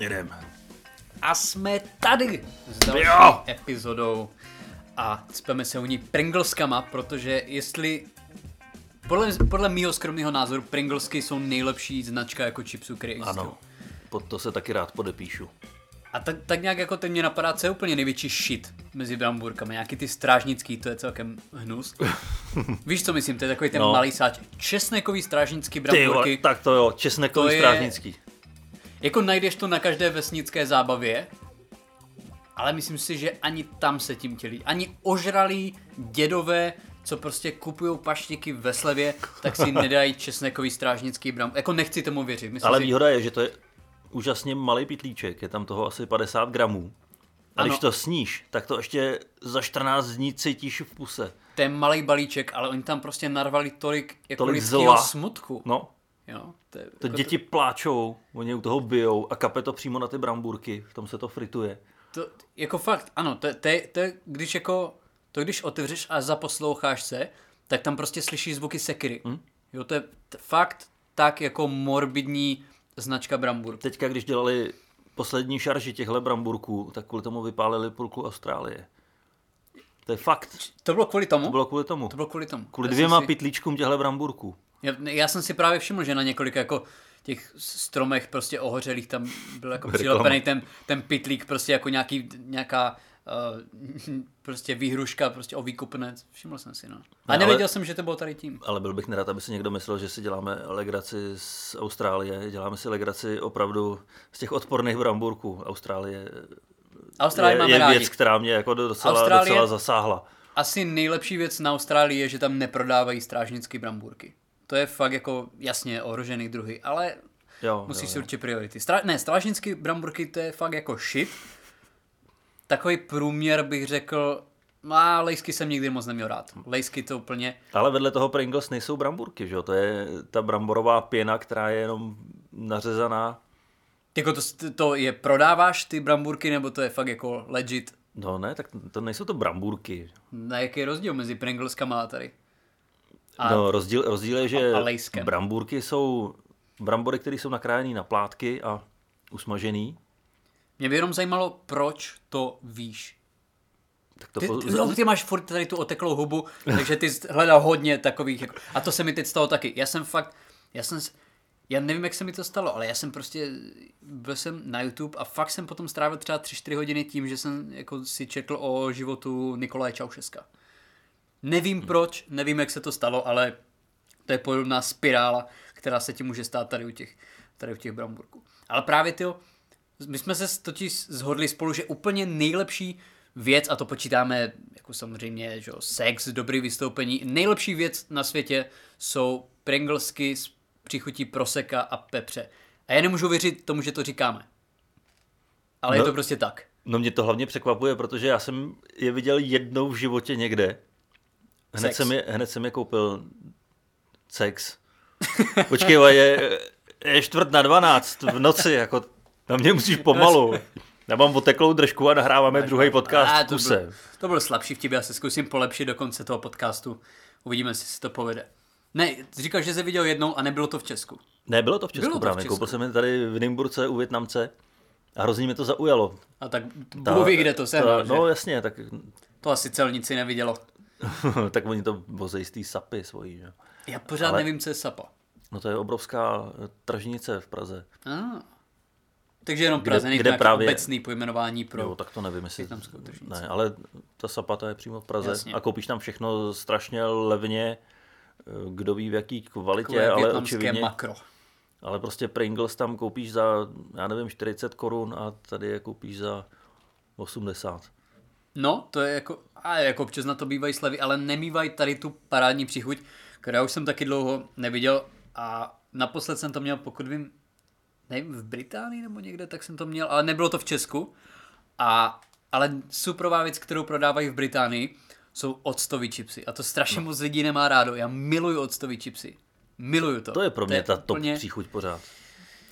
Jedem. A jsme tady s další Jo. epizodou a cpeme se u ní Pringleskama, protože jestli podle, podle mýho skromného názoru Pringlesky jsou nejlepší značka jako chipsů, které existují. Ano, pod to se taky rád podepíšu. A tak, tak nějak jako teď mě napadá, co je úplně největší shit mezi bramburkami. Nějaký ty strážnický, to je celkem hnus. Víš, co myslím, to je takový ten No. malý sáč. Česnekový strážnický Ty vole, bramburky. tak to jo, česnekový To je- strážnický. Jako najdeš to na každé vesnické zábavě, ale myslím si, že ani tam se tím tělí. Ani ožralí dědové, co prostě kupují paštiky ve slevě, tak si nedají česnekový strážnický bram. Jako nechci tomu věřit. Myslím Ale si, výhoda je, že to je úžasně malý pitlíček, je tam toho asi 50 gramů. A když to sníš, tak to ještě za 14 dní cítíš v puse. to je malý balíček, ale oni tam prostě narvali tolik, jako Tolik zla. smutku. No, Jo, to, je, to jako děti pláčou, oni u toho bijou a kape to přímo na ty bramburky, v tom se to frituje. To, jako fakt, ano, to, to, je, to je, když jako, to když otevřeš a zaposloucháš se, tak tam prostě slyšíš zvuky sekiry. Hm? Jo, to je t- fakt tak jako morbidní značka brambur. Teďka, když dělali poslední šarži těchhle bramburků, tak kvůli tomu vypálili půlku Austrálie. To je fakt. To bylo kvůli tomu? To bylo kvůli tomu. to bylo kvůli tomu. Kvůli Já dvěma si, pitlíčkům těchto bramburků. já, já, jsem si právě všiml, že na několika jako těch stromech prostě ohořelých tam byl jako přilepený ten, ten pitlík prostě jako nějaký, nějaká uh, prostě výhruška prostě o výkupnec. Všiml jsem si, no. A Ne, ale- nevěděl jsem, že to bylo tady tím. Ale byl bych nerad, aby si někdo myslel, že si děláme legraci z Austrálie. Děláme si legraci opravdu z těch odporných bramburků. Austrálie Austrálii je, máme je rádi. věc, která mě jako docela, Austrálie- docela zasáhla. Asi nejlepší věc na Austrálii je, že tam neprodávají strážnické brambůrky. To je fakt jako jasně ohrožený druhy, ale Jo, musíš jo, si jo. určit priority. Strá... Ne, strážnické brambůrky to je fakt jako shit. Takový průměr bych řekl, a lejsky jsem nikdy moc neměl rád. Lejsky to úplně, Ale vedle toho Pringles nejsou bramburky, že jo? To je ta bramborová pěna, která je jenom nařezaná. jako to, to je, prodáváš ty brambůrky, nebo to je fakt jako legit. No ne, tak to nejsou to bramburky. Na jaký je rozdíl mezi Pringleskama a tady? A- A, no, rozdíl, rozdíl je, že a lejskem. bramburky jsou brambory, které jsou nakrájené na plátky a usmažený. Mě by jenom zajímalo, proč to víš. Tak to Ty, po- ty, no, ty máš furt tady tu oteklou hubu, takže ty hledal hodně takových, jako, a to se mi teď stalo taky. Já jsem fakt, já jsem, já nevím, jak se mi to stalo, ale já jsem prostě, byl jsem na YouTube a fakt jsem potom strávil třeba 3-4 hodiny tím, že jsem jako si četl o životu Nikolaje Čaušeska. Nevím proč, nevím, jak se to stalo, ale to je podobná spirála, která se ti může stát tady u těch, tady u těch bramburků. Ale právě ty, my jsme se totiž zhodli spolu, že úplně nejlepší věc, a to počítáme jako samozřejmě, že jo, sex, dobrý vystoupení, nejlepší věc na světě jsou Pringlesky s příchutí proseka a pepře. A já nemůžu věřit tomu, že to říkáme. Ale no. je to prostě tak. No mě to hlavně překvapuje, protože já jsem je viděl jednou v životě někde. Hned, Sex. jsem je, hned jsem je koupil sex. Počkej, je, je čtvrt na dvanáct v noci, jako na mě musíš pomalu. Já mám oteklou držku a nahráváme druhý podcast A, v to, byl, to byl slabší vtip, já se zkusím polepšit do konce toho podcastu. Uvidíme, jestli se to povede. Ne, říkal, že jsi viděl jednou a nebylo to v Česku. Ne, bylo to v Česku Bylo to v právě. Česku. Koupil jsem je tady v Nymburce u Větnamce a hrozně mě to zaujalo. A tak Ta- Bůh ví, kde to ta, že? No jasně, tak, To asi celníci nevidělo. tak oni to vozejí z té sapy svojí. Že? Já pořád Ale- nevím, co je sapa. No to je obrovská tržnice v Praze. Ah. Takže jenom Praze, kde kde, právě- obecný pojmenování pro... Jo, tak to nevím, jestli... Ne, ale ta sapata je přímo v Praze Jasně. a koupíš tam všechno strašně levně, eh, kdo ví v jaký kvalitě, Takové ale očividně... makro. Ale prostě Pringles tam koupíš za, já nevím, 40 korun a tady je koupíš za 80. No, to je jako, a jako občas na to bývají slevy, ale nemývají tady tu parádní příchuť, kterou už jsem taky dlouho neviděl a naposled jsem to měl, pokud vím, nevím, v Británii nebo někde, tak jsem to měl, ale nebylo to v Česku. A, ale superová věc, kterou prodávají v Británii, jsou octový chipsy. A to strašně moc lidí nemá rádo. Já miluju octový chipsy. Miluju to. To je pro mě ta top příchuť pořád.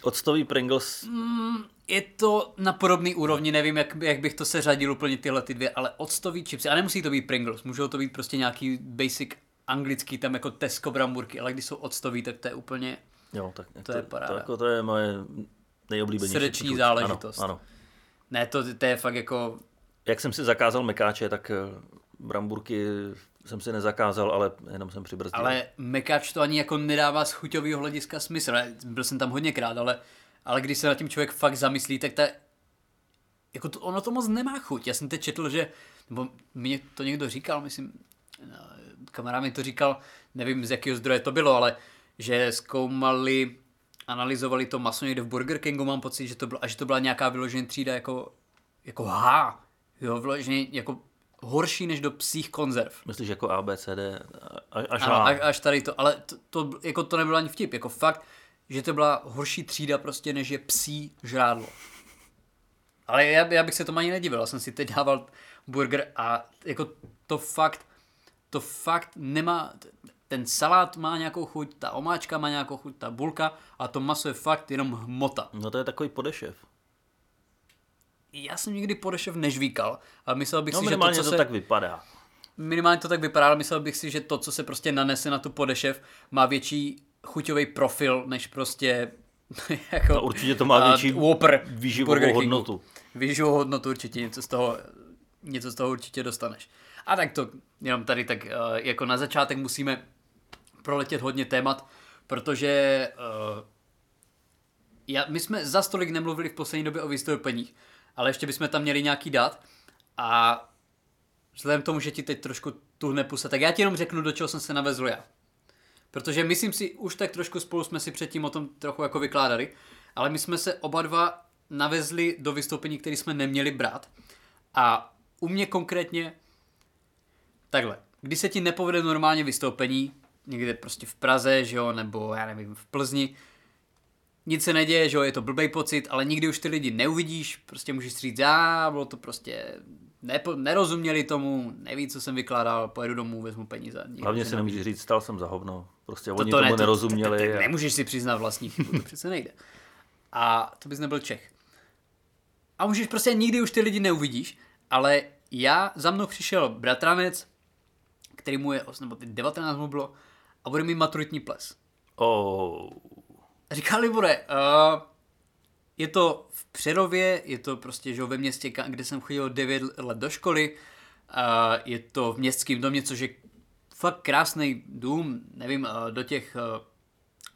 Octový Pringles, Je to na podobný úrovni, nevím, jak, jak bych to seřadil úplně tyhle ty dvě, ale octový chipsy, a nemusí to být Pringles, můžou to být prostě nějaký basic anglický, tam jako Tesco bramburky, ale když jsou octový, tak to je úplně, jo, tak To je paráda. To, jako, to je moje nejoblíbenější Srdeční záležitost. Ano, ano. ne, to, to je fakt jako, Jak jsem si zakázal mekáče, tak eh, bramburky jsem si nezakázal, ale jenom jsem přibrzdil. ale mekáč to ani jako nedává z chuťového hlediska smysl, byl jsem tam hodněkrát, ale, ale když se nad tím člověk fakt zamyslí, tak ta, jako to, ono to moc nemá chuť. Já jsem teď četl, že, nebo mě to někdo říkal, myslím, no, kamarád mi to říkal, nevím z jakého zdroje to bylo, ale že zkoumali, analyzovali to maso někde v Burger Kingu, mám pocit, že to bylo, a že to byla nějaká vyloženě třída jako, jako H, jo, vyloženě jako horší než do psích konzerv. Myslíš jako A, B, C, D, a- až Ano, A. až, až tady to, ale to, to, jako to nebylo ani vtip, jako fakt, že to byla horší třída prostě, než je psí žrádlo. Ale já, já bych se tomu ani nedivil, já jsem si teď dával burger a jako to fakt, to fakt nemá, ten salát má nějakou chuť, ta omáčka má nějakou chuť, ta bulka a to maso je fakt jenom hmota. No to je takový podešev. Já jsem nikdy podešev nežvíkal, ale myslel bych No si, že to, co to, se... tak vypadá. Minimálně to tak vypadá, ale myslel bych si, že to, co se prostě nanese na tu podešev, má větší chuťový profil, než prostě jako... No, určitě to má a, větší Whopper výživovou hodnotu. Výživovou hodnotu určitě, něco z toho, něco z toho určitě dostaneš. A tak to, jenom tady tak uh, jako na začátek musíme proletět hodně témat, protože uh, já, my jsme za stolik nemluvili v poslední době o vystoupeních, ale ještě bychom tam měli nějaký dát a vzhledem k tomu, že ti teď trošku tuhne pusa, tak já ti jenom řeknu, do čeho jsem se navezl já. Protože myslím si, už tak trošku spolu jsme si předtím o tom trochu jako vykládali, ale my jsme se oba dva navezli do vystoupení, které jsme neměli brát. A u mě konkrétně takhle. Když se ti nepovede normálně vystoupení, někde prostě v Praze, že jo, nebo já nevím, v Plzni, nic se neděje, že jo, je to blbej pocit, ale nikdy už ty lidi neuvidíš, prostě můžeš říct, já, bylo to prostě, nepo, nerozuměli tomu, neví, co jsem vykládal, pojedu domů, vezmu peníze. Hlavně se si nemůžeš říct, stal jsem za hovno. Prostě to, oni to tomu ne, to- nerozuměli. To, to, to, a- nemůžeš si přiznat vlastní chybu, to přece nejde. A to bys nebyl Čech. A můžeš prostě nikdy už ty lidi neuvidíš, ale já, za mnou přišel bratranec, který mu je, nebo teď 19 mu bylo, a bude mít maturitní ples. Oh. A říká Libore, uh, je to v Přerově, je to prostě že ve městě, kde jsem chodil 9 let do školy, uh, je to v městském domě, což je fakt krásný dům, nevím, uh, do těch,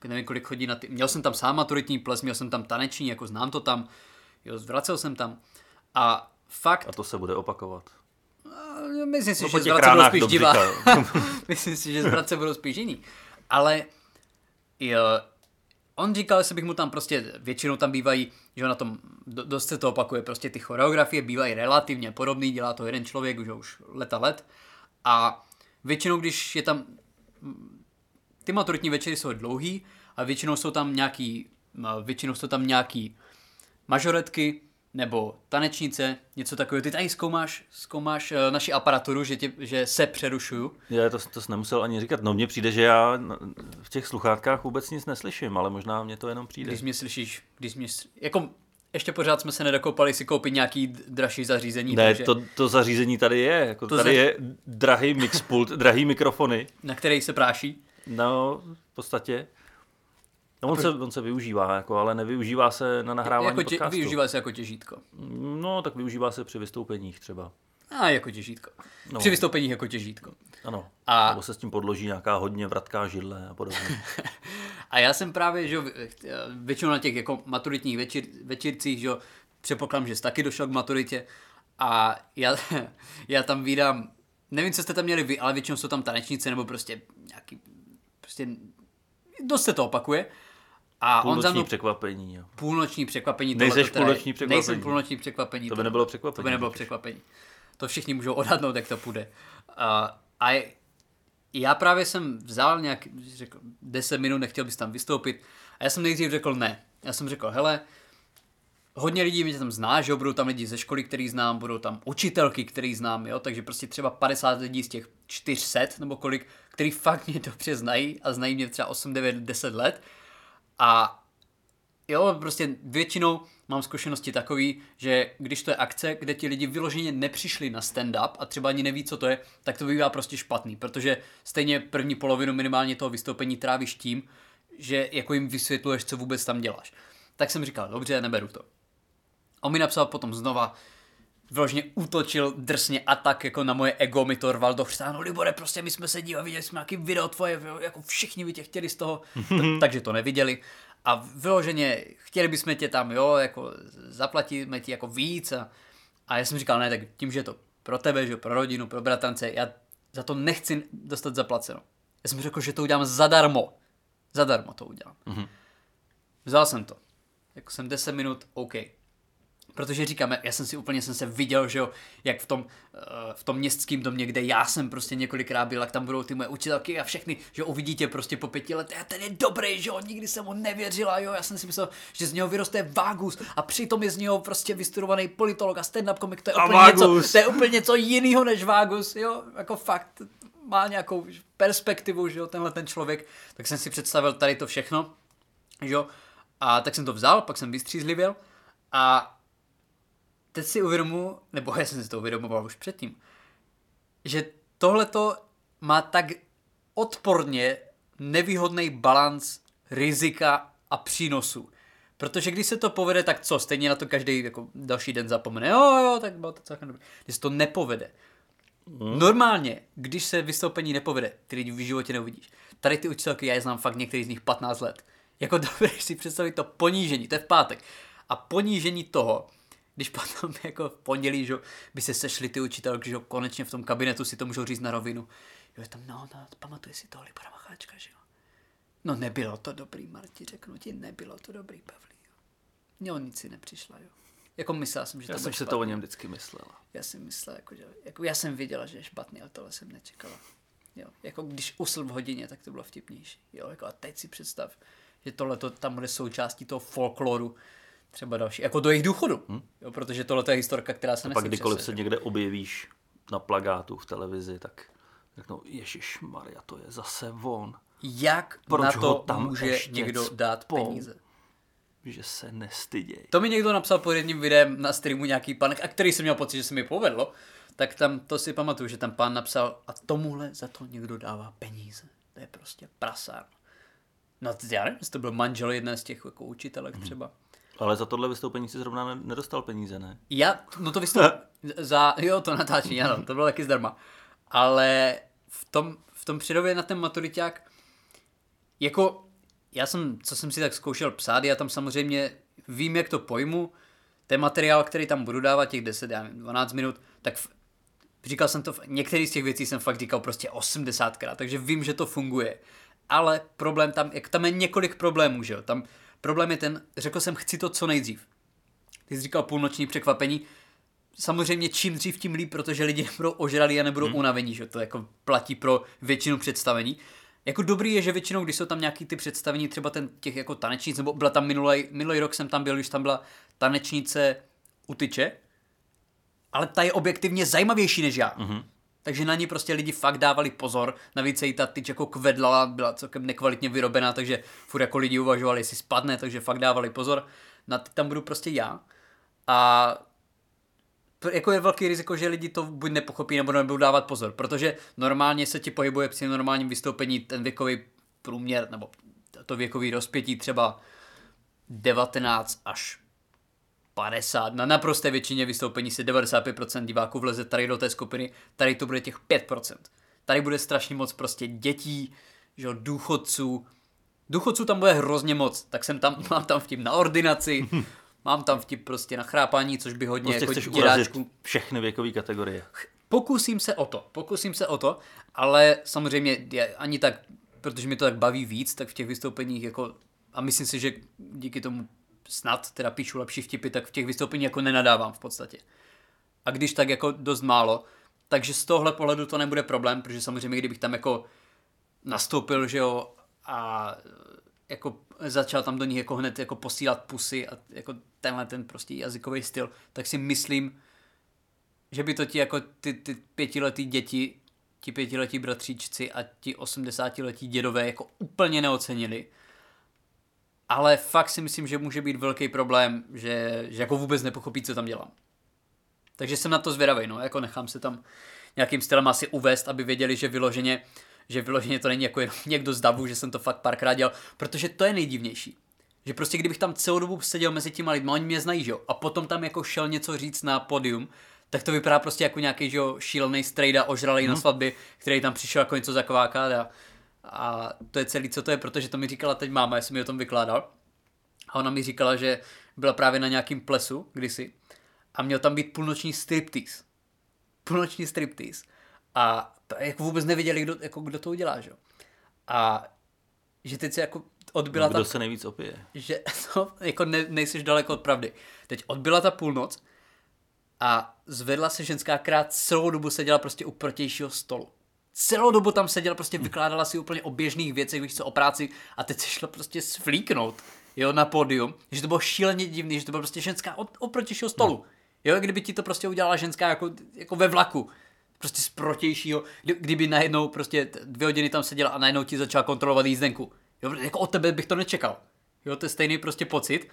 uh, nevím kolik chodí na ty, měl jsem tam sám maturitní ples, měl jsem tam taneční, jako znám to tam, jo, zvracel jsem tam a fakt, A to se bude opakovat. Uh, myslím si, No, že zvratce budou spíš divá, myslím si, že zvratce budou spíš jiný, ale jo, on říkal, že bych mu tam prostě, většinou tam bývají, že na tom do- dost se to opakuje, prostě ty choreografie bývají relativně podobný, dělá to jeden člověk už, už leta let. A většinou, když je tam, ty maturitní večery jsou dlouhý a většinou jsou tam nějaký, a většinou jsou tam nějaký mažoretky nebo tanečnice, něco takového. Ty tady zkoumáš, zkoumáš eh, naši aparaturu, že, tě, že se přerušuju. Já to, to jsi nemusel ani říkat. No mně přijde, že já n- v těch sluchátkách vůbec nic neslyším, ale možná mě to jenom přijde. Když mě slyšíš, když mě, jako ještě pořád jsme se nedokopali si koupit nějaký dražší zařízení, Ne, takže, to, to zařízení tady je. Jako To tady za- je drahý mixpult, drahý mikrofony. na který se práší. No, v podstatě. No, on, se, on se využívá, jako, ale nevyužívá se na nahrávání Jako tě, podcastu. využívá se jako těžítko. No, tak využívá se při vystoupeních třeba. A jako těžítko. No. Při vystoupeních jako těžítko. Ano. A- Nebo se s tím podloží nějaká hodně vratká židle a podobně. A já jsem právě, že jo, většinou na těch jako maturitních večer, večírcích, že jo, předpokládám, že jsi taky došel k maturitě a já, já tam vídám, nevím, co jste tam měli vy, ale většinou jsou tam tanečnice nebo prostě nějaký, prostě dost se to opakuje. A on za Půlnoční mnou překvapení. Jo. půlnoční překvapení. Nejseš teda půlnoční překvapení. Nejsem půlnoční překvapení. To by nebylo překvapení, To by nebylo překvapení. To všichni můžou odhadnout, jak to půjde. A, a já právě jsem vzal nějak, řekl, 10 minut, nechtěl bys tam vystoupit. A já jsem nejdřív řekl ne. Já jsem řekl, hele, hodně lidí mě tam zná, že jo, budou tam lidi ze školy, který znám, budou tam učitelky, který znám, jo, takže prostě třeba 50 lidí z těch 400 nebo kolik, který fakt mě dobře znají a znají mě třeba 8, 9, 10 let. A jo, prostě většinou mám zkušenosti takový, že když to je akce, kde ti lidi vyloženě nepřišli na stand-up a třeba ani neví, co to je, tak to bývá prostě špatný, protože stejně první polovinu minimálně toho vystoupení trávíš tím, že jako jim vysvětluješ, co vůbec tam děláš. Tak jsem říkal, dobře, neberu to. On mi napsal potom znova, vyloženě útočil drsně a tak jako na moje ego mi to rval do chřtánu. No Libore, prostě my jsme se dívali, viděli jsme nějaký video tvoje, jako všichni by tě chtěli z toho, t- takže to neviděli. A vyloženě chtěli bychom tě tam, jo, jako zaplatíme ti jako víc a, a já jsem říkal, ne, tak tím, že je to pro tebe, že jo, pro rodinu, pro bratrance, já za to nechci dostat zaplaceno. Já jsem řekl, že to udělám zadarmo. Zadarmo to udělám. Mm-hmm. Vzal jsem to. Jako jsem 10 minut, OK. Protože říkám, já jsem si úplně jsem se viděl, že jo, jak v tom, uh, v tom městském domě, kde já jsem prostě několikrát byl, jak tam budou ty moje učitelky a všechny, že uvidíte prostě po pěti letech a ten je dobrý, že jo, nikdy jsem mu nevěřila, jo, já jsem si myslel, že z něho vyroste Vágus a přitom je z něho prostě vystudovaný politolog a stand-up komik, to je A úplně něco, to je úplně něco jiného než Vágus, jo, jako fakt, má nějakou perspektivu, že jo, tenhle ten člověk, tak jsem si představil tady to všechno, že jo, a tak jsem to vzal, pak jsem vystřízlivěl a teď si uvědomu, nebo já jsem si to uvědomoval už předtím, že tohleto má tak odporně nevýhodný balans rizika a přínosu. Protože když se to povede, tak co, stejně na to každý jako další den zapomene. Jo, jo, tak bylo to celkem dobré. Když se to nepovede. Hmm. Normálně, když se vystoupení nepovede, ty lidi v životě neuvidíš. Tady ty učitelky, já je znám fakt některý z nich 15 let. Jako dobré si představit to ponížení, to je v pátek. A ponížení toho, když potom jako v pondělí, že, by se sešli ty učitelky, že konečně v tom kabinetu si to můžou říct na rovinu. Jo, je tam, no, no, pamatuje si toho Libora Macháčka, že jo. No nebylo to dobrý, Marti, řeknu ti, nebylo to dobrý, Pavlí. Jo. Jo, nic si nepřišla, jo. Jako myslel jsem, že Já to jsem si to o něm vždycky myslela. Já jsem myslel, jako, že, jako já jsem věděla, že je špatný, ale tohle jsem nečekala. Jo, jako když usl v hodině, tak to bylo vtipnější. Jo, jako a teď si představ, že tohle to tam bude součástí toho folkloru, třeba další, jako do jejich důchodu. Hmm. Jo, protože tohle je historka, která se A pak kdykoliv se někde objevíš na plagátu v televizi, tak řeknou, Ježíš Maria, to je zase on, Jak Proč na to tam může někdo dát cpou? peníze? že se nestyděj. To mi někdo napsal pod jedním videem na streamu nějaký pan, a který jsem měl pocit, že se mi povedlo, tak tam to si pamatuju, že tam pán napsal a tomuhle za to někdo dává peníze. To je prostě prasár. No já nevím, jestli to byl manžel jedné z těch jako učitelek Mhm. třeba. Ale za tohle vystoupení si zrovna ne- nedostal peníze, ne? Já, no to vystoup, za, jo, to natáčení, ano, to bylo taky zdarma. Ale v tom, v tom předově na ten maturiták, jako, já jsem, co jsem si tak zkoušel psát, já tam samozřejmě vím, jak to pojmu, ten materiál, který tam budu dávat, těch 10, já nevím, 12 minut, tak v, říkal jsem to, v- některý z těch věcí jsem fakt říkal prostě 80krát, takže vím, že to funguje. Ale problém tam, jak tam je několik problémů, že jo, tam problém je ten, řekl jsem, chci to co nejdřív. Ty jsi říkal půlnoční překvapení, samozřejmě čím dřív, tím líp, protože lidi nebudou ožralí a nebudou hmm. unavení, že to jako platí pro většinu představení. Jako dobrý je, že většinou, když jsou tam nějaký ty představení, třeba ten těch jako tanečnic, nebo byla tam minulý, minulý rok jsem tam byl, když tam byla tanečnice u tyče, ale ta je objektivně zajímavější než já. Mm-hmm. Takže na ní prostě lidi fakt dávali pozor, navíc jí ta tyč jako kvedla, byla celkem nekvalitně vyrobená, takže furt jako lidi uvažovali, jestli spadne, takže fakt dávali pozor. Na ty tam budu prostě já. A jako je velký riziko, že lidi to buď nepochopí, nebo nebudou dávat pozor, protože normálně se ti pohybuje při normálním vystoupení ten věkový průměr, nebo to věkový rozpětí třeba 19 až 50. Na naprosté většině vystoupení se 95% diváků vleze tady do té skupiny, tady to bude těch 5%. Tady bude strašně moc prostě dětí, že jo, důchodců. Důchodců tam bude hrozně moc, tak jsem tam, mám tam vtip na ordinaci, mám tam vtip prostě na chrápání, což by hodně Prostě jako dědáčků. všechny věkové kategorie. Pokusím se o to, pokusím se o to, ale samozřejmě ani tak, protože mi to tak baví víc, tak v těch vystoupeních jako, a myslím si, že díky tomu snad teda píšu lepší vtipy, tak v těch vystoupeních jako nenadávám v podstatě. A když tak jako dost málo, takže z tohle pohledu to nebude problém, protože samozřejmě kdybych tam jako nastoupil, že jo, a jako začal tam do nich jako hned jako posílat pusy a jako tenhle ten prostě jazykový styl, tak si myslím, že by to ti jako ty, ty pětiletý děti, ti pětiletí bratříčci a ti osmdesátiletí dědové jako úplně neocenili. Ale fakt si myslím, že může být velký problém, že, že jako vůbec nepochopí, co tam dělám. Takže jsem na to zvědavý, no, jako nechám se tam nějakým stylem asi uvést, aby věděli, že vyloženě, že vyloženě to není jako jenom někdo z davu, že jsem to fakt párkrát dělal, protože to je nejdivnější. Že prostě kdybych tam celou dobu seděl mezi těma lidmi, oni mě znají, že jo, a potom tam jako šel něco říct na podium, tak to vypadá prostě jako nějaký, že jo, šílený strejda ožralý hmm. na svatbě, který tam přišel jako něco zakvákat a, a to je celý, co to je, protože to mi říkala teď máma, já jsem mi o tom vykládal. A ona mi říkala, že byla právě na nějakým plesu kdysi a měl tam být půlnoční striptease. Půlnoční striptease. A jako vůbec nevěděli, kdo, jako, kdo to udělá, že? A že teď se jako odbyla no, kdo ta... se nejvíc opije? Že no, jako ne, nejsiš daleko od pravdy. Teď odbyla ta půlnoc a zvedla se ženská, která celou dobu seděla prostě u protějšího stolu. Celou dobu tam seděla, prostě vykládala si úplně o běžných věcech, víš co, o práci a teď se šla prostě svlíknout, jo, na pódium, že to bylo šíleně divný, že to byla prostě ženská od, oprotějšího stolu. No. Jo, kdyby ti to prostě udělala ženská jako, jako ve vlaku, prostě z protějšího, kdyby najednou prostě dvě hodiny tam seděla a najednou ti začala kontrolovat jízdenku. Jo, jako od tebe bych to nečekal. Jo, to je stejný prostě pocit.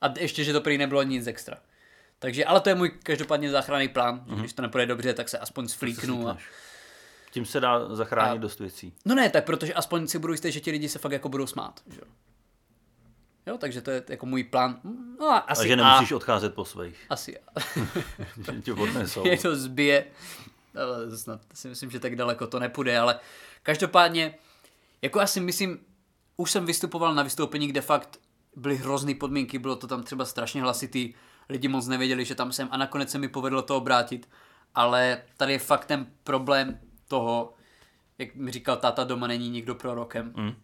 A ještě, že to prý nebylo nic extra. Takže, ale to je můj každopádně záchranný plán, mm-hmm. když to nepůjde dobře, tak se aspoň sflíknu. A... Tím se dá zachránit a... dost věcí. No ne, tak protože aspoň si budu jistý, že ti lidi se fakt jako budou smát. Že? Jo, takže to je jako můj plán. No a, asi a že nemusíš a... odcházet po svých. Asi. že tě odnesou. Je to zbije. Snad si myslím, že tak daleko to nepůjde, ale každopádně, jako já si myslím, už jsem vystupoval na vystoupení, kde fakt byly hrozný podmínky, bylo to tam třeba strašně hlasitý, lidi moc nevěděli, že tam jsem a nakonec se mi povedlo to obrátit, ale tady je fakt ten problém toho, jak mi říkal táta, doma není nikdo prorokem. Mm.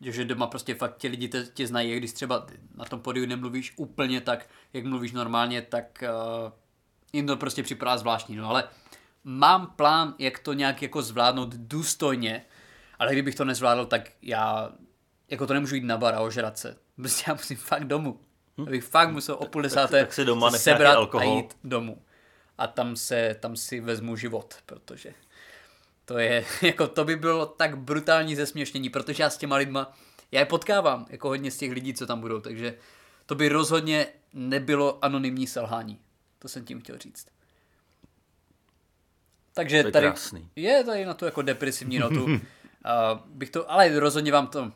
Že doma prostě fakt ti lidi tě, tě znají, když třeba na tom podiu nemluvíš úplně tak, jak mluvíš normálně, tak uh, jim to prostě připadá zvláštní. No ale mám plán, jak to nějak jako zvládnout důstojně, ale kdybych to nezvládl, tak já jako to nemůžu jít na bar a ožrat se. Prostě já musím fakt domů. Hm? Abych fakt musel o půl desáté tak, tak si doma sebrat alkohol. a jít domů. A tam, se, tam si vezmu život, protože to je, jako to by bylo tak brutální zesměšnění, protože já s těma lidma, já je potkávám, jako hodně z těch lidí, co tam budou, takže to by rozhodně nebylo anonymní selhání. To jsem tím chtěl říct. Takže to je tady krásný. je tady na tu jako depresivní notu. uh, bych to, ale rozhodně vám to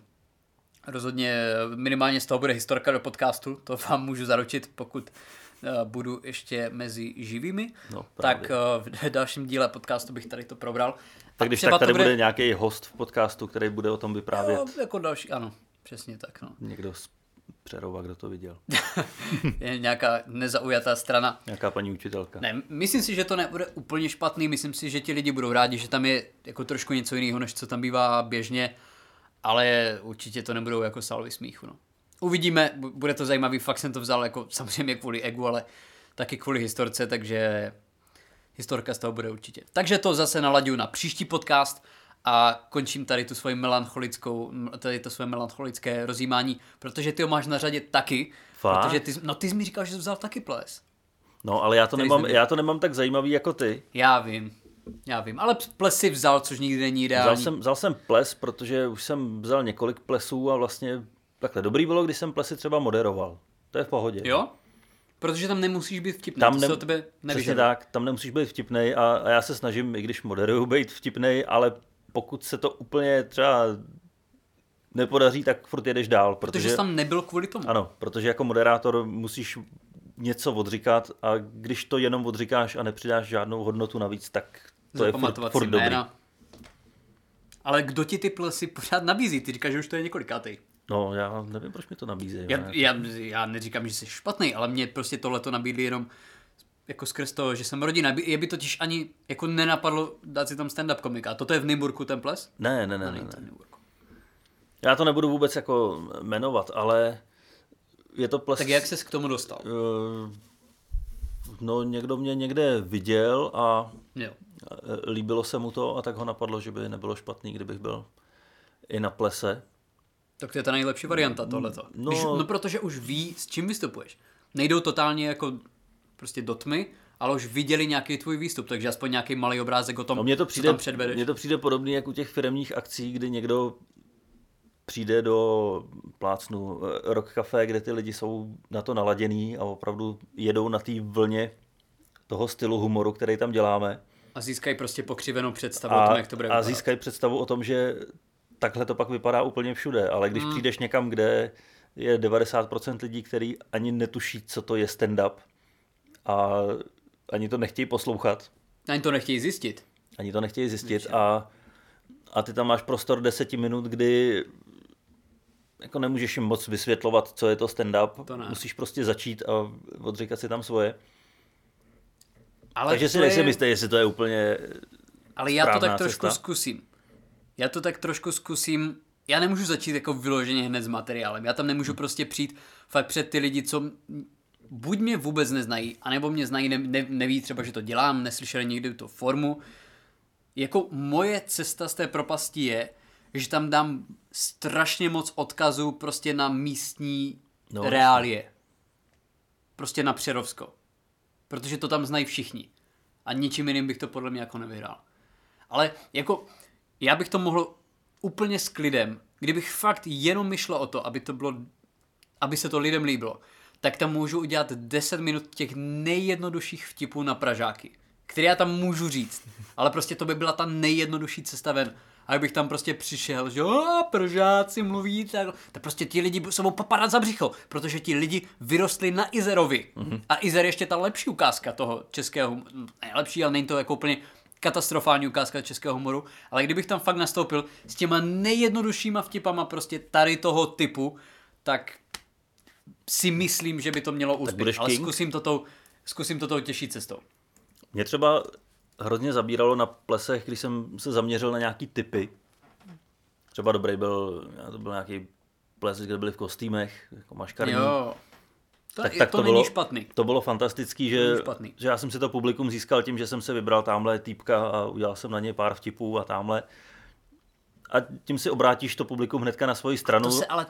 rozhodně minimálně z toho bude historka do podcastu, to vám můžu zaručit, pokud budu ještě mezi živými. No, tak uh, v dalším díle podcastu bych tady to probral. Tak když tak tady bude... bude nějaký host v podcastu, který bude o tom vyprávět. Jo, jako další, ano, přesně tak. No. Někdo z Přerova, kdo to viděl. je nějaká nezaujatá strana. Nějaká paní učitelka. Ne, myslím si, že to nebude úplně špatný, myslím si, že ti lidi budou rádi, že tam je jako trošku něco jiného, než co tam bývá běžně, ale určitě to nebudou jako salvy smíchu. No. Uvidíme, bude to zajímavý, fakt jsem to vzal jako samozřejmě kvůli egu, ale taky kvůli historce, takže historka z toho bude určitě. Takže to zase nalaďuju na příští podcast a končím tady tu svoji melancholickou, tady to svoje melancholické rozjímání, protože ty ho máš na řadě taky. Fakt? Protože ty, no ty jsi mi říkal, že jsi vzal taky ples. No, ale já to, nemám, já to nemám tak zajímavý jako ty. Já vím, já vím, ale ples si vzal, což nikdy není ideální. Vzal jsem, vzal jsem ples, protože už jsem vzal několik plesů a vlastně takhle dobrý bylo, když jsem plesy třeba moderoval. To je v pohodě. Jo? Protože tam nemusíš být vtipný, tam ne, to tebe Přesně tak, tam nemusíš být vtipný a, a já se snažím, i když moderuju, být vtipný, ale pokud se to úplně třeba nepodaří, tak furt jedeš dál. Protože, protože jsi tam nebyl kvůli tomu. Ano, protože jako moderátor musíš něco odříkat a když to jenom odříkáš a nepřidáš žádnou hodnotu navíc, tak to je furt, furt dobrý. Ale kdo ti ty plesy pořád nabízí? Ty říkáš, že už to je několikátej. No, já nevím, proč mi to nabízí. Já, já, já neříkám, že jsi špatný, ale mě prostě tohle to nabídli jenom jako skrz toho, že jsem rodina. Je by totiž ani jako nenapadlo dát si tam stand-up komika. Toto je v Nymburku ten ples? Ne, ne, ne. ne, ne. Já to nebudu vůbec jako jmenovat, ale je to ples... Tak jak ses k tomu dostal? Uh, no někdo mě někde viděl a jo. líbilo se mu to a tak ho napadlo, že by nebylo špatný, kdybych byl i na plese. Tak to je ta nejlepší varianta tohleto. No, Když, no protože už ví, s čím vystupuješ. Nejdou totálně jako prostě do tmy, ale už viděli nějaký tvůj výstup, takže aspoň nějaký malý obrázek o tom, no, mně to přijde, co tam předvedeš. Mně to přijde podobný jako u těch firmních akcí, kdy někdo přijde do plácnu eh, Rock Café, kde ty lidi jsou na to naladěný a opravdu jedou na té vlně toho stylu humoru, který tam děláme. A získají prostě pokřivenou představu a, o tom, jak to bude A vypadat. získají představu o tom, že takhle to pak vypadá úplně všude, ale když hmm. přijdeš někam, kde je 90% lidí, kteří ani netuší, co to je stand-up a ani to nechtějí poslouchat. Ani to nechtějí zjistit. Ani to nechtějí zjistit a, a ty tam máš prostor deseti minut, kdy jako nemůžeš jim moc vysvětlovat, co je to stand-up. To ne. Musíš prostě začít a odříkat si tam svoje. Ale Takže si nejsem je- jistý, jestli to je úplně Ale já to tak trošku cesta. zkusím. Já to tak trošku zkusím. Já nemůžu začít jako vyloženě hned s materiálem. Já tam nemůžu prostě přijít fakt před ty lidi, co buď mě vůbec neznají, anebo mě znají, ne, ne, neví třeba, že to dělám, neslyšeli nikdy tu formu. Jako moje cesta z té propasti je, že tam dám strašně moc odkazů prostě na místní no, reálie. Prostě na Přerovsko. Protože to tam znají všichni. A ničím jiným bych to podle mě jako nevyhrál. Ale jako, já bych to mohl úplně s klidem, kdybych fakt jenom myšlel o to, aby to bylo, aby se to lidem líbilo, tak tam můžu udělat 10 minut těch nejjednodušších vtipů na Pražáky, které já tam můžu říct. Ale prostě to by byla ta nejjednodušší cesta ven. A bych tam prostě přišel, že "A, Pražáci mluví tak, tak prostě ti lidi se budou popadat za břicho, protože ti lidi vyrostli na Izerovi. Mm-hmm. A Izer je ještě ta lepší ukázka toho českého, humoru. ne lepší, ale není to jako úplně katastrofální ukázka českého humoru, ale kdybych tam fakt nastoupil s těma nejjednoduššíma vtipama prostě tady toho typu, tak si myslím, že by to mělo úspěch. Ale king? zkusím to, tou, zkusím to tou těžší cestou. Mě třeba hrozně zabíralo na plesech, když jsem se zaměřil na nějaký typy. Třeba dobrý byl, to byl nějaký ples, kde byli v kostýmech, jako maškarní. Jo. To, tak, tak, to, to, není bylo, špatný. To bylo fantastický, že, špatný. že já jsem si to publikum získal tím, že jsem se vybral tamhle týpka a udělal jsem na něj pár vtipů a tamhle. A tím si obrátíš to publikum hnedka na svoji stranu. To se ale,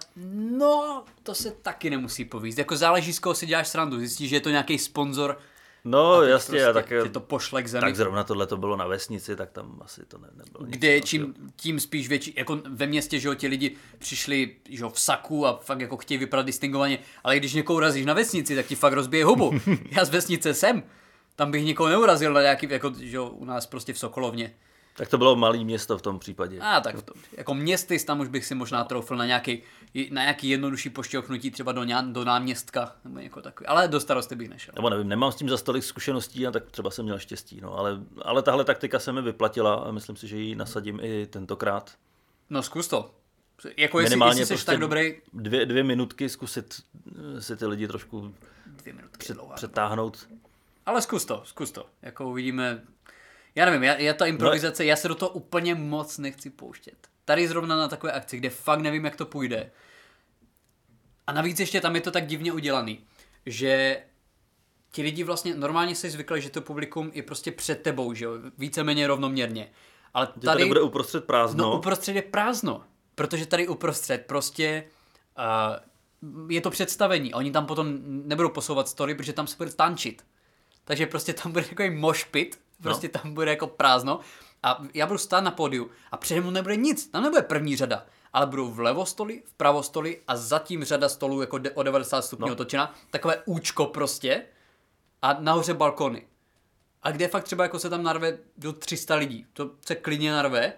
no, to se taky nemusí povíst. Jako záleží, z koho si děláš srandu. Zjistíš, že je to nějaký sponzor, no teď jasně, a tak, prostě ti to pošle k zemi. tak zrovna tohle to bylo na vesnici, tak tam asi to ne, nebylo kde je čím, tím spíš větší, jako ve městě, že jo, ti lidi přišli že jo, v saku a fakt jako chtějí vypadat distingovaně, ale když někoho razíš na vesnici, tak ti fakt rozbije hubu. Já z vesnice jsem, tam bych nikoho neurazil na nějaký, jako že jo, u nás prostě v Sokolovně. Tak to bylo malý město v tom případě. A tak v tom, jako městys, tam už bych si možná troufl na nějaký, na nějaký jednodušší pošťouchnutí třeba do, ňa- do náměstka, nebo něco takový. Ale do starosty bych nešel. Nebo nevím, nemám s tím za stolik zkušeností, a tak třeba jsem měl štěstí. No, ale, ale tahle taktika se mi vyplatila a myslím si, že ji nasadím i tentokrát. No zkus to. Jako jestli, Minimálně jestli jsi tak dobrý, Dvě, dvě minutky zkusit eh, si ty lidi trošku dvě minutky před, dlouhá. přetáhnout. Ale zkus to, zkus to. Jako uvidíme. Já nevím, já, já ta improvizace, já se do toho úplně moc nechci pouštět. Tady zrovna na takové akci, kde fakt nevím, jak to půjde. A navíc ještě tam je to tak divně udělaný, že ti lidi vlastně, normálně jsi zvyklý, že to publikum je prostě před tebou, že jo, víceméně rovnoměrně. Ale Že tady bude uprostřed prázdno. No uprostřed je prázdno, protože tady uprostřed prostě uh, je to představení. Oni tam potom nebudou posouvat story, protože tam se bude tančit. Takže prostě tam bude takový mošpit, prostě no. tam bude jako prázdno. A já budu stát na pódiu a přede mnou nebude nic, tam nebude první řada, ale budou vlevo stoly, vpravo stoly a zatím řada stolů jako de- o 90 stupňů no. otočená. Takové účko prostě a nahoře balkony. A kde fakt třeba jako se tam narve do 300 lidí, to se klidně narve,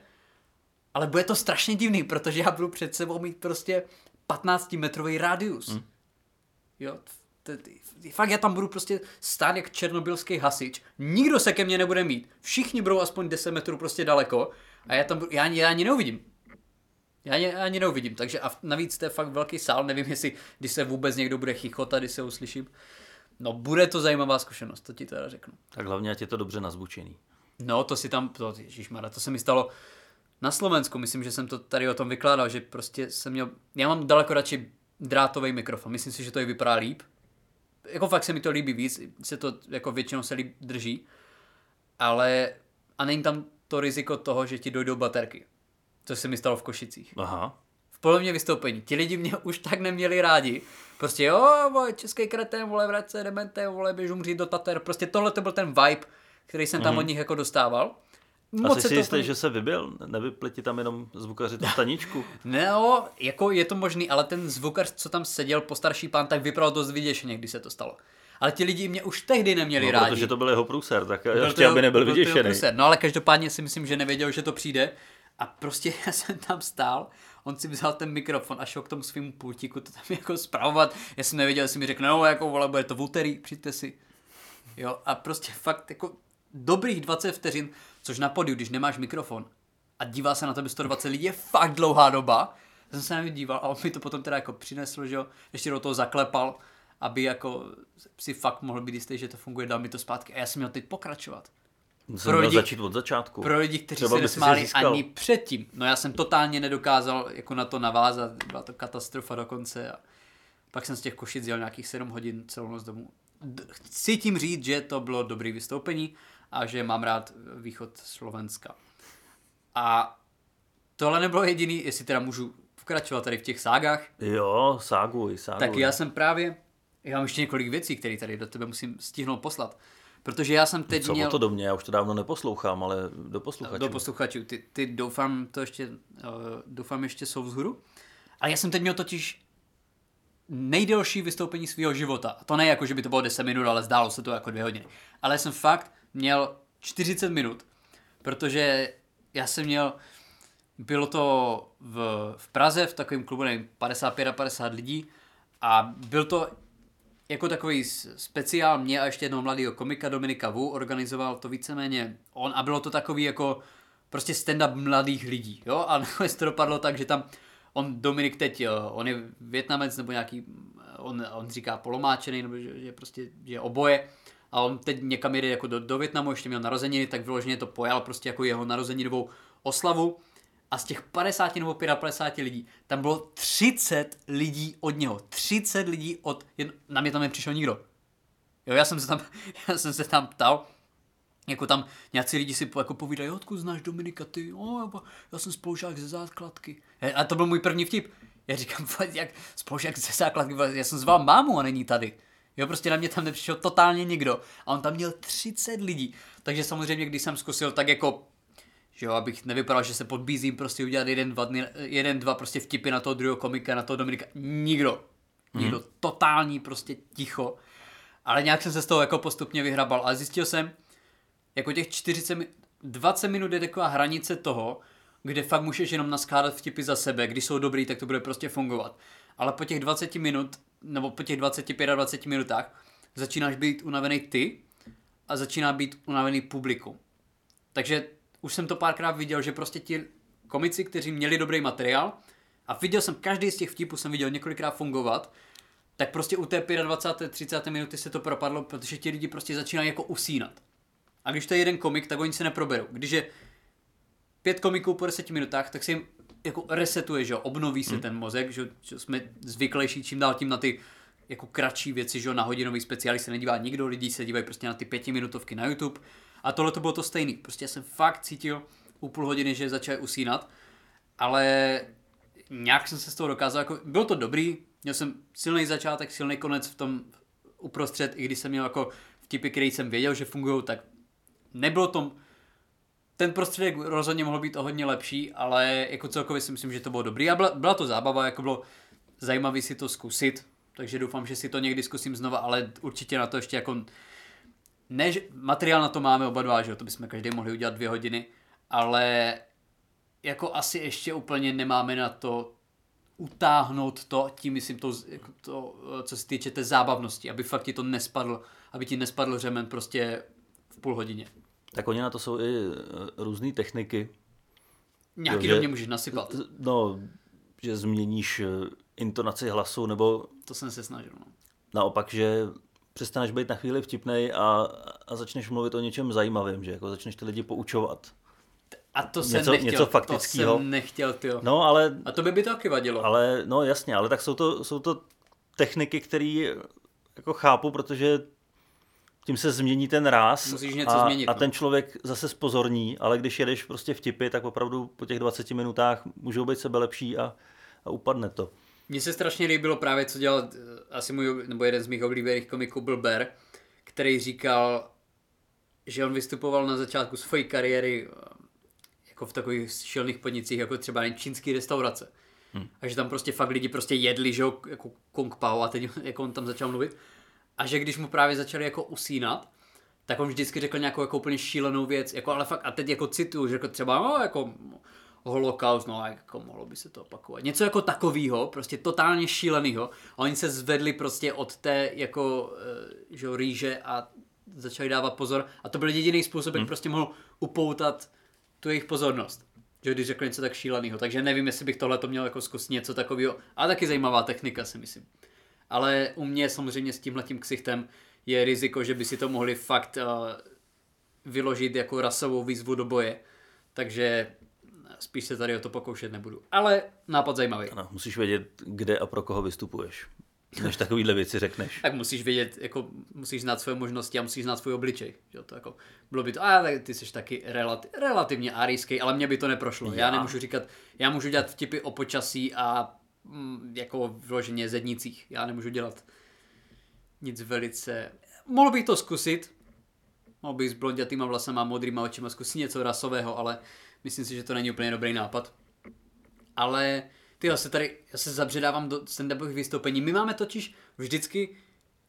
ale bude to strašně divný, protože já budu před sebou mít prostě 15 metrový rádius. Hmm. Jo, fakt já tam budu prostě stát jak černobylský hasič, nikdo se ke mně nebude mít, všichni budou aspoň 10 metrů prostě daleko a já tam budu, já, ani- já ani neuvidím. Já ani, já ani neuvidím, takže a navíc to je fakt velký sál, nevím jestli, když se vůbec někdo bude chichotat, když se uslyším. No bude to zajímavá zkušenost, to ti teda řeknu. Tak hlavně, ať je to dobře nazvučený. No, to si tam, to, ježišmarja, to se mi stalo na Slovensku, myslím, že jsem to tady o tom vykládal, že prostě jsem měl, já mám daleko radši drátový mikrofon, myslím si, že to i vypadá líp. Jako fakt se mi to líbí víc, se to jako většinou se líp drží, ale a není tam to riziko toho, že ti dojdou baterky, což se mi stalo v Košicích Aha. v polovině vystoupení. Ti lidi mě už tak neměli rádi. Prostě jo, vole, český kretén, vole, vrať se, demente, vole, běž umřít do Tater. Prostě tohle to byl ten vibe, který jsem tam od nich jako dostával. Asi si to jistý, úplně- že se vybil? Nevypli ti tam jenom zvukaři tu staničku? No, jako je to možný, ale ten zvukař, co tam seděl, postarší pán, tak vypadal dost vyděšeně, když se to stalo. Ale ti lidi mě už tehdy neměli No, rádi. protože to byl jeho průser, tak Byl ještě to- aby nebyl byl to vyděšený. průser. No ale každopádně si myslím, že nevěděl, že to přijde. A prostě já jsem tam stál, on si vzal ten mikrofon a šel k tomu svým pultíku to tam jako zpravovat. Já jsem nevěděl, jestli mi řekne, no jako vole, bude to v úterý, přijďte si. Jo, a prostě fakt jako dobrých 20 vteřin, což na podiu, když nemáš mikrofon a dívá se na tebe 120 lidí, je fakt dlouhá doba. Já jsem se na něj díval a on mi to potom teda jako přinesl, že jo, ještě do toho zaklepal, aby jako si fakt mohl být jistý, že to funguje, dal mi to zpátky a já jsem měl teď pokračovat. Jsem Pro lidi- začít od začátku. Pro lidi, kteří Třeba se nesmáli ani předtím. No já jsem totálně nedokázal jako na to navázat, byla to katastrofa dokonce a pak jsem z těch košic jel nějakých 7 hodin celou noc domů. Chci tím říct, že to bylo dobrý vystoupení a že mám rád východ Slovenska. A tohle nebylo jediný, jestli teda můžu pokračovat tady v těch ságách, Jo, ságuj, ságuj. tak já jsem právě, já mám ještě několik věcí, které tady do tebe musím stihnout poslat. Protože já jsem teď Co měl... to do mě? Já už to dávno neposlouchám, ale do posluchačů. Do posluchačů. Ty, ty doufám, to ještě, uh, doufám ještě jsou vzhůru. Ale já jsem teď měl totiž nejdelší vystoupení svého života. A to ne jako, že by to bylo 10 minut, ale zdálo se to jako dvě hodiny. Ale jsem fakt měl 40 minut, protože já jsem měl, bylo to v, v Praze, v takovém klubu, nevím, 55 a 50 lidí a byl to jako takový speciál mě a ještě jednoho mladého komika Dominika Wu organizoval to víceméně on a bylo to takový jako prostě stand-up mladých lidí, jo, a nakonec to dopadlo tak, že tam on Dominik teď, jo, on je větnamec nebo nějaký, on, on říká polomáčený, nebo že, že prostě je oboje a on teď někam jede jako do, do Větnamu, ještě měl narozeniny, tak vyloženě to pojal prostě jako jeho narozeninovou oslavu a z těch 50 nebo 55 lidí, tam bylo 30 lidí od něho. 30 lidí od... Jen, na mě tam nepřišel nikdo. Jo, já jsem se tam, já jsem se tam ptal, jako tam nějací lidi si jako povídají, odkud znáš Dominika, ty, jo, já, jsem spolužák ze základky. A to byl můj první vtip. Já říkám, "Fakt, jak spolužák ze základky, já jsem zval mámu a není tady. Jo, prostě na mě tam nepřišel totálně nikdo. A on tam měl 30 lidí. Takže samozřejmě, když jsem zkusil tak jako že jo, abych nevypadal, že se podbízím, prostě udělat jeden, dva, dny, jeden, dva prostě vtipy na toho druhého komika, na toho Dominika. Nikdo. Nikdo. Mm. Totální prostě ticho. Ale nějak jsem se z toho jako postupně vyhrabal. Ale zjistil jsem, jako těch 40, mi- 20 minut je taková hranice toho, kde fakt můžeš jenom naskládat vtipy za sebe. Když jsou dobrý, tak to bude prostě fungovat. Ale po těch 20 minut, nebo po těch 25 a 20 minutách, začínáš být unavený ty a začíná být unavený publikum. Takže už jsem to párkrát viděl, že prostě ti komici, kteří měli dobrý materiál a viděl jsem každý z těch vtipů, jsem viděl několikrát fungovat, tak prostě u té 25. 30. minuty se to propadlo, protože ti lidi prostě začínají jako usínat. A když to je jeden komik, tak oni se neproberou. Když je pět komiků po 10 minutách, tak se jim jako resetuje, že jo, obnoví se ten mozek, že, že jsme zvyklejší čím dál tím na ty jako kratší věci, že jo, na hodinový speciály se nedívá nikdo, lidi se dívají prostě na ty pětiminutovky na YouTube. A tohle to bylo to stejný, prostě já jsem fakt cítil u půl hodiny, že začal usínat, ale nějak jsem se z toho dokázal, jako, bylo to dobrý, měl jsem silný začátek, silný konec v tom uprostřed, i když jsem měl jako vtipy, které jsem věděl, že fungují, tak nebylo to ten prostředek rozhodně mohl být o hodně lepší, ale jako celkově si myslím, že to bylo dobrý a byla, byla to zábava, jako bylo zajímavý si to zkusit, takže doufám, že si to někdy zkusím znova, ale určitě na to ještě jako ne, materiál na to máme oba dva, že jo, to bychom každý mohli udělat dvě hodiny, ale jako asi ještě úplně nemáme na to utáhnout to, tím myslím to, jako to, co se týče té zábavnosti, aby fakt ti to nespadl, aby ti nespadl řemen prostě v půl hodině. Tak oni na to jsou i různé techniky. Nějaký do mě můžeš nasypat. No, že změníš eh, intonaci hlasu, nebo To jsem se snažil. No. naopak, že přestaneš být na chvíli vtipnej a, a začneš mluvit o něčem zajímavém, že jako začneš ty lidi poučovat. A to jsem Něco- nechtěl. něco To faktického. jsem nechtěl, tyjo. No, ale, A to by by to taky vadilo. ale, no jasně, ale tak jsou to, jsou to techniky, které jako chápu, protože tím se změní ten ráz Musíš něco a, změnit, a no. ten člověk zase spozorní, ale když jedeš prostě vtipy, tak opravdu po těch 20 minutách můžou být sebe lepší a, a upadne to. Mně se strašně líbilo právě, co dělal eh, asi můj, nebo jeden z mých oblíbených komiků byl Bear, který říkal, že on vystupoval na začátku své kariéry, eh, jako v takových šilných podnicích, jako třeba čínský restaurace. Hmm. A že tam prostě fakt lidi prostě jedli, že jo, jako Kung Pao a teď jako on tam začal mluvit. A že když mu právě začali jako usínat, tak on vždycky řekl nějakou jako úplně šílenou věc, jako ale fakt, a teď jako cituju, že jako třeba, no, jako holokaust, no jako mohlo by se to opakovat. Něco jako takového, prostě totálně šíleného. A oni se zvedli prostě od té jako, eh, že rýže a začali dávat pozor. A to byl jediný způsob, jak hmm. prostě mohl upoutat tu jejich pozornost. Že když řekl něco tak šíleného. Takže nevím, jestli bych tohle to měl jako zkusit něco takového. A taky zajímavá technika, si myslím. Ale u mě samozřejmě s tímhletím ksichtem je riziko, že by si to mohli fakt uh, vyložit jako rasovou výzvu do boje. Takže spíš se tady o to pokoušet nebudu. Ale nápad zajímavý. Ano, musíš vědět, kde a pro koho vystupuješ. Než takovýhle věci řekneš. tak musíš vědět, jako musíš znát své možnosti a musíš znát svůj obličej. Jo, to jako, bylo by to, a tak ty jsi taky relati, relativně arijský, ale mě by to neprošlo. Já. já nemůžu říkat, já můžu dělat vtipy o počasí a jako vloženě zednicích. Já nemůžu dělat nic velice... Mohl bych to zkusit, mohl bych s blondětýma vlasama, modrýma očima zkusit něco rasového, ale myslím si, že to není úplně dobrý nápad. Ale ty se tady, já se zabředávám do stand vystoupení. My máme totiž vždycky,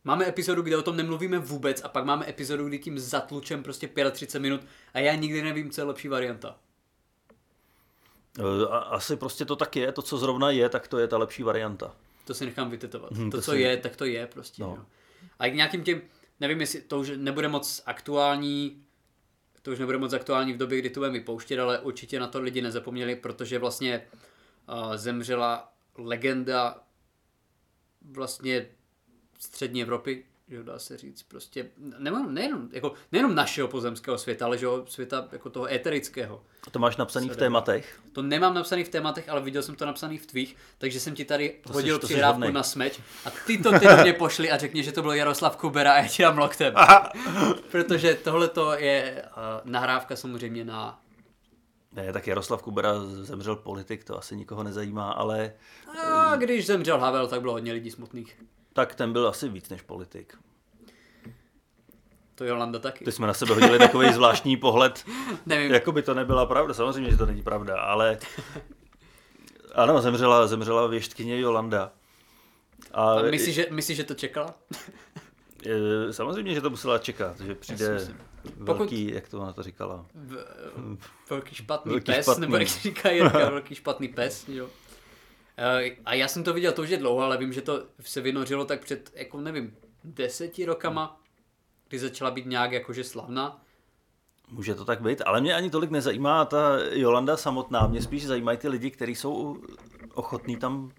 máme epizodu, kde o tom nemluvíme vůbec a pak máme epizodu, kdy tím zatlučem prostě 35 minut a já nikdy nevím, co je lepší varianta. E, asi prostě to tak je, to, co zrovna je, tak to je ta lepší varianta. To si nechám vytetovat. Hmm, to, to, co si... je, tak to je prostě. No. A k nějakým tím, nevím, jestli to už nebude moc aktuální, to už nebude moc aktuální v době, kdy to budeme vypouštět, ale určitě na to lidi nezapomněli, protože vlastně uh, zemřela legenda vlastně střední Evropy, že dá se říct, prostě nejenom, nejenom, jako, nejenom našeho pozemského světa, ale že světa jako toho eterického. A to máš napsaný v tématech? To nemám napsaný v tématech, ale viděl jsem to napsaný v tvých, takže jsem ti tady to hodil jsi, přihrávku na smeč a ty to ty do mě pošli a řekni, že to byl Jaroslav Kubera a já ti dám loktem. Protože tohle to je uh, nahrávka samozřejmě na ne, tak Jaroslav Kubera zemřel politik, to asi nikoho nezajímá, ale... A když zemřel Havel, tak bylo hodně lidí smutných. Tak ten byl asi víc než politik. To Jolanda taky. Ty jsme na sebe hodili takový zvláštní pohled. Nevím. Jako by to nebyla pravda, samozřejmě, že to není pravda, ale... Ano, zemřela, zemřela věštkyně Jolanda. A, a myslíš, že, myslí, že to čekala? Samozřejmě, že to musela čekat, že přijde velký, Pokud... jak to ona to říkala? V, velký špatný velký pes, špatný. nebo jak říká Jirka, velký špatný pes, jo. Eh, a já jsem to viděl to už je dlouho, ale vím, že to se vynořilo tak před, jako nevím, deseti rokama, kdy začala být nějak jakože slavná. Může to tak být, ale mě ani tolik nezajímá ta Jolanda samotná, mě spíš zajímají ty lidi, kteří jsou ochotní tam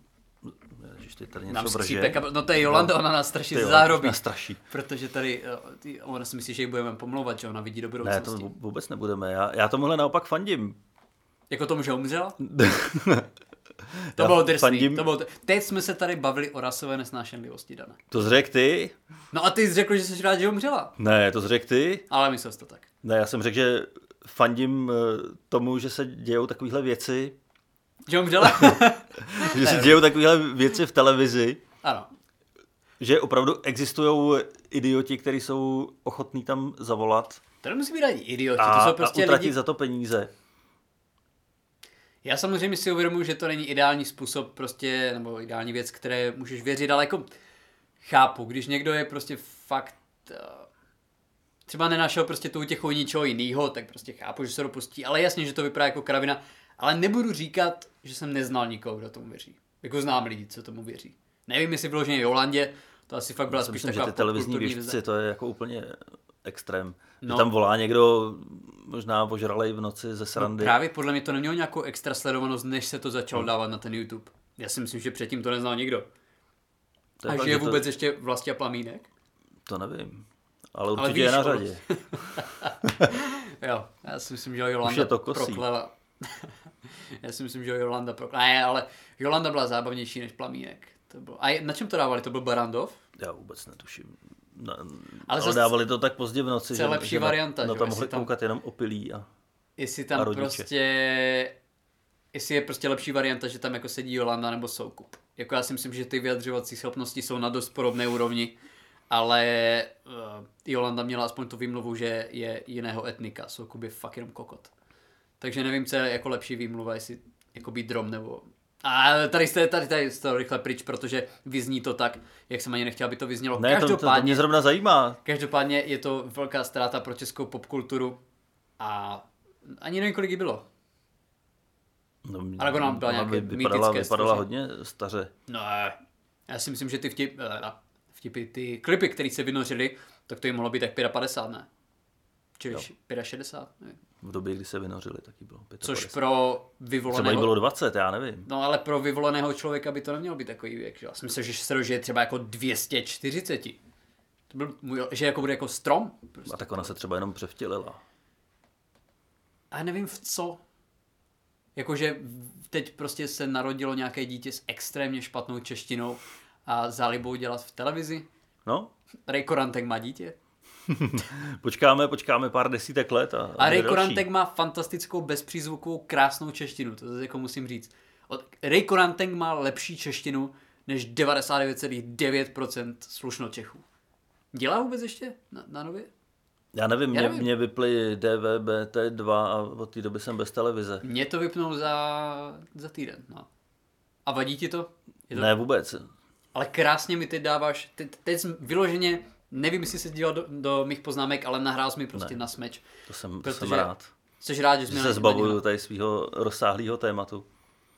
Ježiš, ty tady něco Nám vrže. no to je Jolanda, no, ona nás straší ze záhrobí. straší. Protože tady, eh, ona si myslí, že ji budeme pomlouvat, že ona vidí do budoucnosti. Ne, to vůbec nebudeme, já, já tomuhle naopak fandím. Jako tomu, že umřela? To Já bylo drsný. Fandím... To bylo... Teď jsme se tady bavili o rasové nesnášenlivosti, Dana. To zřek ty? No a ty jsi řekl, že jsi rád, že umřela. Ne, to zřek ty? Ale myslel jsi to tak. Ne, já jsem řekl, že fandím eh, tomu, že se dějou takovéhle věci. Že umřela? že se dějou takovéhle věci v televizi. Ano. Že opravdu existují idioti, kteří jsou ochotní tam zavolat. To nemusí být ani idioti, a, to jsou prostě a utratit lidi... za to peníze. Já samozřejmě si uvědomuji, že to není ideální způsob prostě, nebo ideální věc, které můžeš věřit, ale jako chápu, když někdo je prostě fakt uh, třeba nenašel prostě tu těchu ničeho jiného, tak prostě chápu, že se dopustí, ale jasně, že to vypadá jako kravina, ale nebudu říkat, že jsem neznal nikoho, kdo tomu věří. Jako znám lidi, co tomu věří. Nevím, jestli vyloženě Jolandě, to asi fakt byla spíš myslím, taková že ty televizní věžci, to je jako úplně extrém. No. Že tam volá někdo možná ožralej v noci ze srandy. No, právě podle mě to nemělo nějakou extra sledovanost, než se to začalo hmm. dávat na ten YouTube. Já si myslím, že předtím to neznal nikdo. To je A že je vůbec to... ještě Vlastě Plamínek? To nevím. Ale určitě Ale víš, je na řadě. jo, já si myslím, že Jolanda je to proklela. já si myslím, že Jolanda proklela. Ne, ale Jolanda byla zábavnější než Plamínek. To bylo... A na čem to dávali? To byl Barandov? Já vůbec netuším. Na, ale, ale dávali to tak pozdě v noci, že, lepší že varianta, na, na to mohli tam, koukat jenom opilí a Jestli tam a prostě, jestli je prostě lepší varianta, že tam jako sedí Jolanda nebo Soukup. Jako já si myslím, že ty vyjadřovací schopnosti jsou na dost podobné úrovni, ale uh, Jolanda měla aspoň tu výmluvu, že je jiného etnika, Soukup je fakt jenom kokot. takže nevím, co je jako lepší výmluva, jestli jako být drom nebo... A tady jste, tady, tady jste to rychle pryč, protože vyzní to tak, jak jsem ani nechtěl, aby to vyznělo. Ne, to, to, to Každopádně, mě zrovna zajímá. každopádně je to velká ztráta pro českou popkulturu a ani nevím, kolik jí bylo. No, Aragonán byla nějaké by vypadala, mýtické vypadala hodně staře. No, já si myslím, že ty vtip, eh, vtipy, ty klipy, které se vynořily, tak to jim mohlo být tak 55, ne? Čili 65, nevím. V době, kdy se vynořili, taky bylo 55. Což pro Třeba vyvoleného... bylo 20, já nevím. No ale pro vyvoleného člověka by to nemělo být takový věk, že? Já si myslím, že se dožije třeba jako 240. To byl můj, že jako bude jako strom. Prostě. A tak ona se třeba jenom převtělila. A nevím v co. Jakože teď prostě se narodilo nějaké dítě s extrémně špatnou češtinou a zálibou dělat v televizi. No, Ray Korantek má dítě. počkáme, počkáme pár desítek let a, A Ray. Korantek má fantastickou, bezpřízvukovou, krásnou češtinu, to jako musím říct. Od, Ray Korantek má lepší češtinu než 99,9% slušno Čechů. Dělá vůbec ještě na, na nově? Já nevím, Já mě, nevím. mě vyply DVB-T2 a od té doby jsem bez televize. Mě to vypnou za, za týden, no. A vadí ti to? Je to Ne, vůbec. Ale krásně mi teď dáváš, teď, teď jsem vyloženě, nevím, jestli se díval do, do mých poznámek, ale nahrál jsi mi prostě Ne. na smeč. To jsem, to jsem rád. Jsi rád, že jsi Že se zbavuju tady svého rozsáhlého tématu.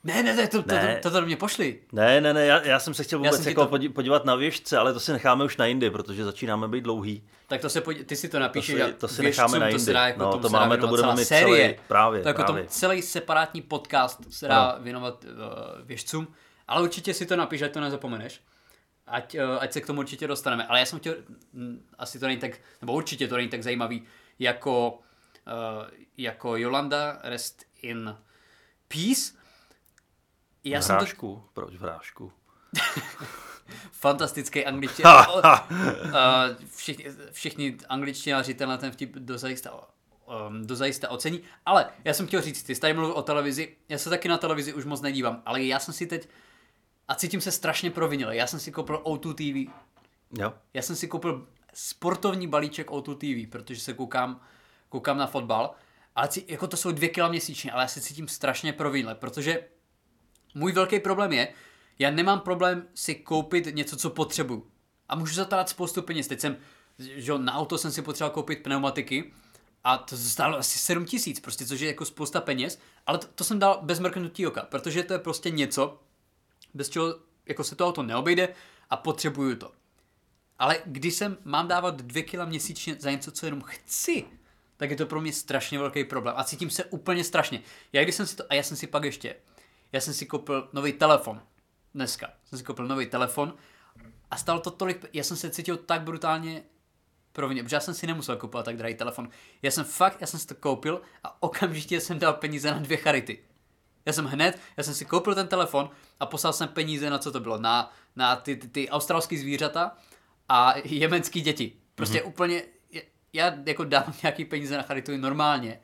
Ne, ne, ne, to, to, Ne. to, to, to do mě pošli. Ne, ne, ne, já, já jsem se chtěl vůbec jako to- podí- podívat na věžce, ale to si necháme už na jindy, protože začínáme být dlouhý. Tak to se podí, ty si to To napíšeš si, a to si necháme na to jindy. dá, jako no, to máme, to budeme mít série. celý, právě, to jako právě. Tom, celý separátní podcast se dá věnovat uh, věžcům, ale určitě si to napiš, ať to nezapomeneš. Ať, uh, ať se k tomu určitě dostaneme. Ale já jsem chtěl, mm, asi to není tak, nebo určitě to není tak zajímavý, jako, uh, jako Jolanda Rest in Peace. Já jsem to Vrážku, proč vrážku? fantastický angličtina. uh, všichni, všichni angličtináři tenhle ten vtip dozajista, um, dozajista ocení. Ale já jsem chtěl říct, ty jsi tady mluvil o televizi, já se taky na televizi už moc nedívám, ale já jsem si teď, a cítím se strašně provinil, já jsem si koupil O2 TV, Jo. já jsem si koupil sportovní balíček O2 TV, protože se koukám, koukám na fotbal, ale cí, jako to jsou dvě kila měsíčně, ale já se cítím strašně provinile, protože můj velký problém je, já nemám problém si koupit něco, co potřebuju. A můžu za to dát spoustu peněz. Teď jsem, že na auto jsem si potřeboval koupit pneumatiky a to stálo asi 7 tisíc, prostě, což je jako spousta peněz, ale to, to jsem dal bez mrknutí oka, protože to je prostě něco, bez čeho jako se to neobejde a potřebuju to. Ale když jsem mám dávat dvě kila měsíčně za něco, co jenom chci, tak je to pro mě strašně velký problém. A cítím se úplně strašně. Já když jsem si to, a já jsem si pak ještě, já jsem si koupil nový telefon. Dneska jsem si koupil nový telefon a stalo to tolik, já jsem se cítil tak brutálně provině, protože já jsem si nemusel kupovat tak drahý telefon. Já jsem fakt, já jsem si to koupil a okamžitě jsem dal peníze na dvě charity. Já jsem hned, já jsem si koupil ten telefon a poslal jsem peníze na co to bylo, na, na ty, ty, ty australské zvířata a jemenský děti. Prostě mm-hmm. úplně, já jako dám nějaký peníze na charitu normálně,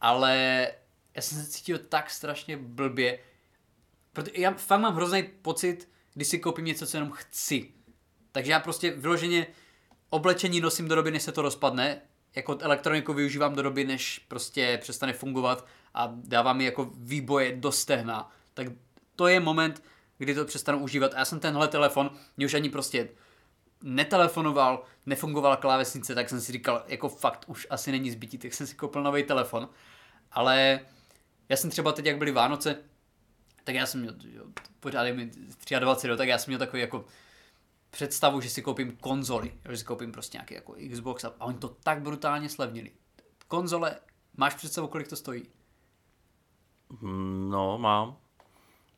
ale já jsem se cítil tak strašně blbě, protože já fakt mám hrozný pocit, když si koupím něco, co jenom chci. Takže já prostě vyloženě oblečení nosím do doby, než se to rozpadne, jako elektroniku využívám do doby, než prostě přestane fungovat a dává mi jako výboje do stehna. Tak to je moment, kdy to přestanu užívat. A já jsem tenhle telefon, mě už ani prostě netelefonoval, nefungovala klávesnice, tak jsem si říkal, jako fakt už asi není zbytí, tak jsem si koupil nový telefon. Ale já jsem třeba teď, jak byly Vánoce, tak já jsem měl, jo, pořád je mi 23, jo, tak já jsem měl takový jako představu, že si koupím konzoli, že si koupím prostě nějaký jako Xbox a, a oni to tak brutálně slevnili. Konzole, máš představu, kolik to stojí? Mm, No, mám.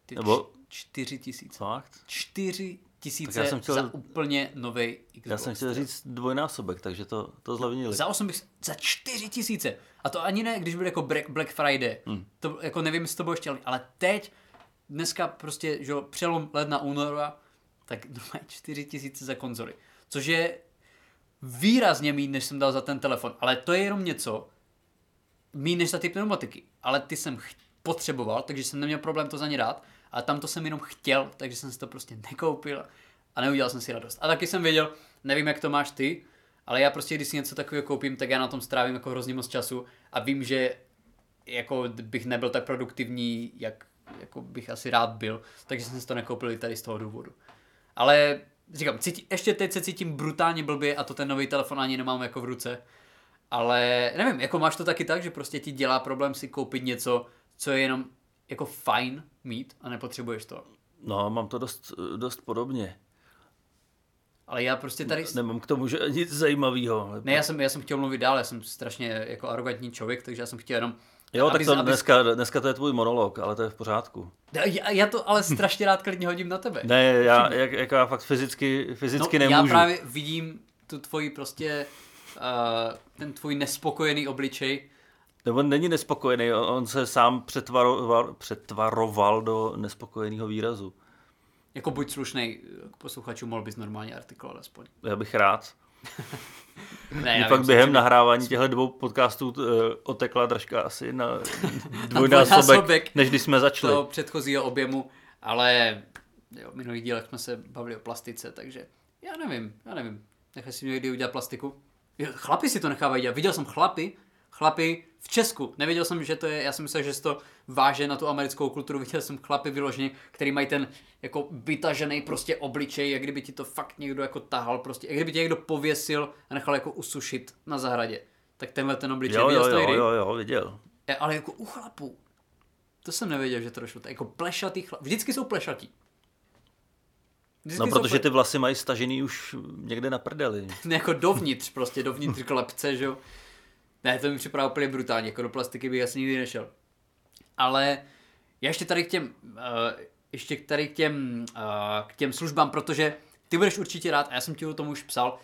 Ty Nebo- čtyři tisíce. Fakt? Čtyři tisíce já jsem chtěl- za úplně nový Xbox. Já jsem chtěl říct dvojnásobek, takže to, to zlevnili. Za 8 bych, za 4 tisíce. A to ani ne, když byl jako Black, Friday. Hmm. To jako nevím, jestli to bylo ještě, ale teď, dneska prostě, že jo, přelom ledna února, tak normálně 4 tisíce za konzoli. Což je výrazně méně, než jsem dal za ten telefon. Ale to je jenom něco, méně než za ty pneumatiky. Ale ty jsem ch- potřeboval, takže jsem neměl problém to za ně dát. A tam to jsem jenom chtěl, takže jsem si to prostě nekoupil a neudělal jsem si radost. A taky jsem věděl, nevím, jak to máš ty, ale já prostě, když si něco takového koupím, tak já na tom strávím jako hrozně moc času a vím, že jako bych nebyl tak produktivní, jak jako bych asi rád byl, takže jsem si to nekoupil i tady z toho důvodu. Ale říkám, cítí, ještě teď se cítím brutálně blbě a to ten nový telefon ani nemám jako v ruce. Ale nevím, jako máš to taky tak, že prostě ti dělá problém si koupit něco, co je jenom jako fajn mít a nepotřebuješ to. No, mám to dost, dost podobně. Ale já prostě tady... Nemám k tomu že nic zajímavého. Ne, já jsem, já jsem chtěl mluvit dál, já jsem strašně jako arrogantní člověk, takže já jsem chtěl jenom... Jo, tak to abys... dneska, dneska to je tvůj monolog, ale to je v pořádku. Já, já to ale strašně rád klidně hodím na tebe. Ne, já, jak, jak já fakt fyzicky, fyzicky no, nemůžu. Já právě vidím tu tvoji prostě, uh, ten tvůj nespokojený obličej. Nebo není nespokojený, on se sám přetvaroval, přetvaroval do nespokojeného výrazu. Jako buď slušnej k posluchačů, mohl bys normálně artikulovat aspoň. Já bych rád. ne, pak během nahrávání těchto dvou podcastů uh, otekla držka asi na dvojnásobek, než když jsme začali. To předchozího objemu, ale jo, v minulých dílech jsme se bavili o plastice, takže já nevím, já nevím. Nechaj si někdy udělat plastiku. Chlapi si to nechávají dělat. Viděl jsem chlapy, chlapy v Česku. Nevěděl jsem, že to je, já jsem myslel, že to váže na tu americkou kulturu. Viděl jsem chlapy vyloženě, který mají ten jako vytažený prostě obličej, jak kdyby ti to fakt někdo jako tahal, prostě, jak kdyby tě někdo pověsil a nechal jako usušit na zahradě. Tak tenhle ten obličej, jo, viděl jo, jo, jo, jo, viděl. Je, ale jako u chlapů. To jsem nevěděl, že to došlo. Jako plešatý chlap. Vždycky jsou plešatí. Vždycky no, protože ty vlasy mají stažený už někde na prdeli. ne, jako dovnitř, prostě dovnitř klepce, že jo. Ne, to mi připadá úplně brutálně, jako do plastiky bych asi nikdy nešel. Ale já ještě tady k těm, uh, ještě tady k těm, uh, k těm službám, protože ty budeš určitě rád, a já jsem ti o tom už psal,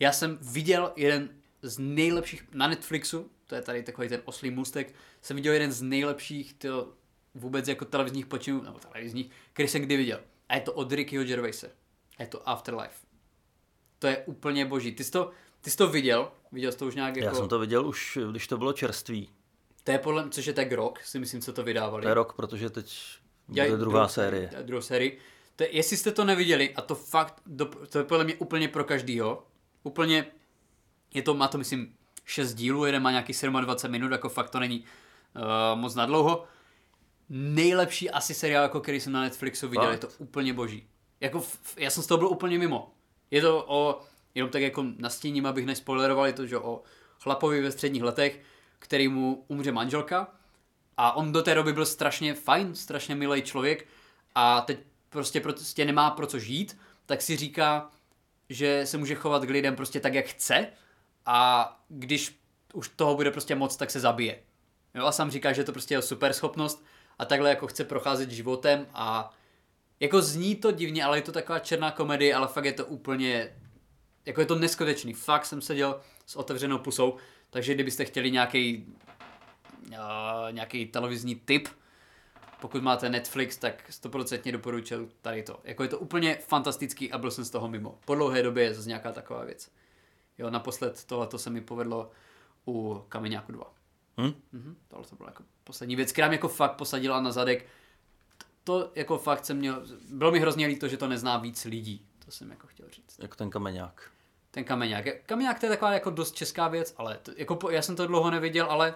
já jsem viděl jeden z nejlepších, na Netflixu, to je tady takový ten oslý můstek, jsem viděl jeden z nejlepších tyjo, vůbec jako televizních počinů, nebo televizních, který jsem kdy viděl. A je to od Rickyho Gervaise. A je to Afterlife. To je úplně boží. Ty jsi to, ty jsi to viděl? Viděl jsi to už nějak jako... Já jsem to viděl už, když to bylo čerství. To je podle což je tak rok, si myslím, co to vydávali. To je rok, protože teď bude Já, druhá dru, série. Druhá série. To je, jestli jste to neviděli, a to fakt, do, to je podle mě úplně pro každýho, úplně, je to, má to myslím 6 dílů, jeden má nějaký 27 minut, jako fakt to není uh, moc nadlouho. Nejlepší asi seriál, jako který jsem na Netflixu viděl, fakt? je to úplně boží. Jako, já jsem z toho byl úplně mimo. Je to o jenom tak jako nastíním, abych nespoileroval, je to, že o chlapovi ve středních letech, který mu umře manželka. A on do té doby byl strašně fajn, strašně milý člověk. A teď prostě prostě nemá pro co žít, tak si říká, že se může chovat k lidem prostě tak, jak chce. A když už toho bude prostě moc, tak se zabije. Jo, a sám říká, že to prostě je super schopnost a takhle jako chce procházet životem a jako zní to divně, ale je to taková černá komedie, ale fakt je to úplně jako je to neskutečný. Fakt jsem seděl s otevřenou pusou, takže kdybyste chtěli nějaký uh, nějaký televizní tip, pokud máte Netflix, tak 100% doporučil tady to. Jako je to úplně fantastický a byl jsem z toho mimo. Po dlouhé době je zase nějaká taková věc. Jo, naposled tohle se mi povedlo u Kameňáku 2. Hmm? Mhm, tohle to byla jako poslední věc, která mě jako fakt posadila na zadek. To jako fakt jsem měl, bylo mi hrozně líto, že to nezná víc lidí. To jsem jako chtěl říct. Jako ten kameňák. Ten kameňák. Kameňák to je taková jako dost česká věc, ale to, jako já jsem to dlouho neviděl, ale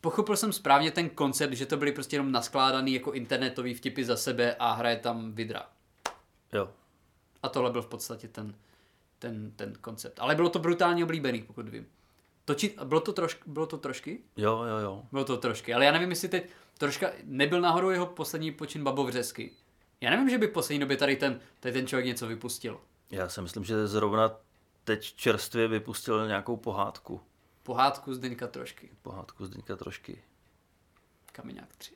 pochopil jsem správně ten koncept, že to byly prostě jenom naskládaný jako internetový vtipy za sebe a hraje tam vidra. Jo. A tohle byl v podstatě ten, ten, ten koncept. Ale bylo to brutálně oblíbený, pokud vím. Točit, bylo to, troš, bylo to trošky? Jo, jo, jo. Bylo to trošky, ale já nevím, jestli teď troška, nebyl náhodou jeho poslední počin babovřesky. Já nevím, že by v poslední době tady ten, tady ten člověk něco vypustil. Já si myslím, že zrovna teď čerstvě vypustil nějakou pohádku. Pohádku z Deňka trošky. Pohádku z Deňka trošky. Kameňák 3.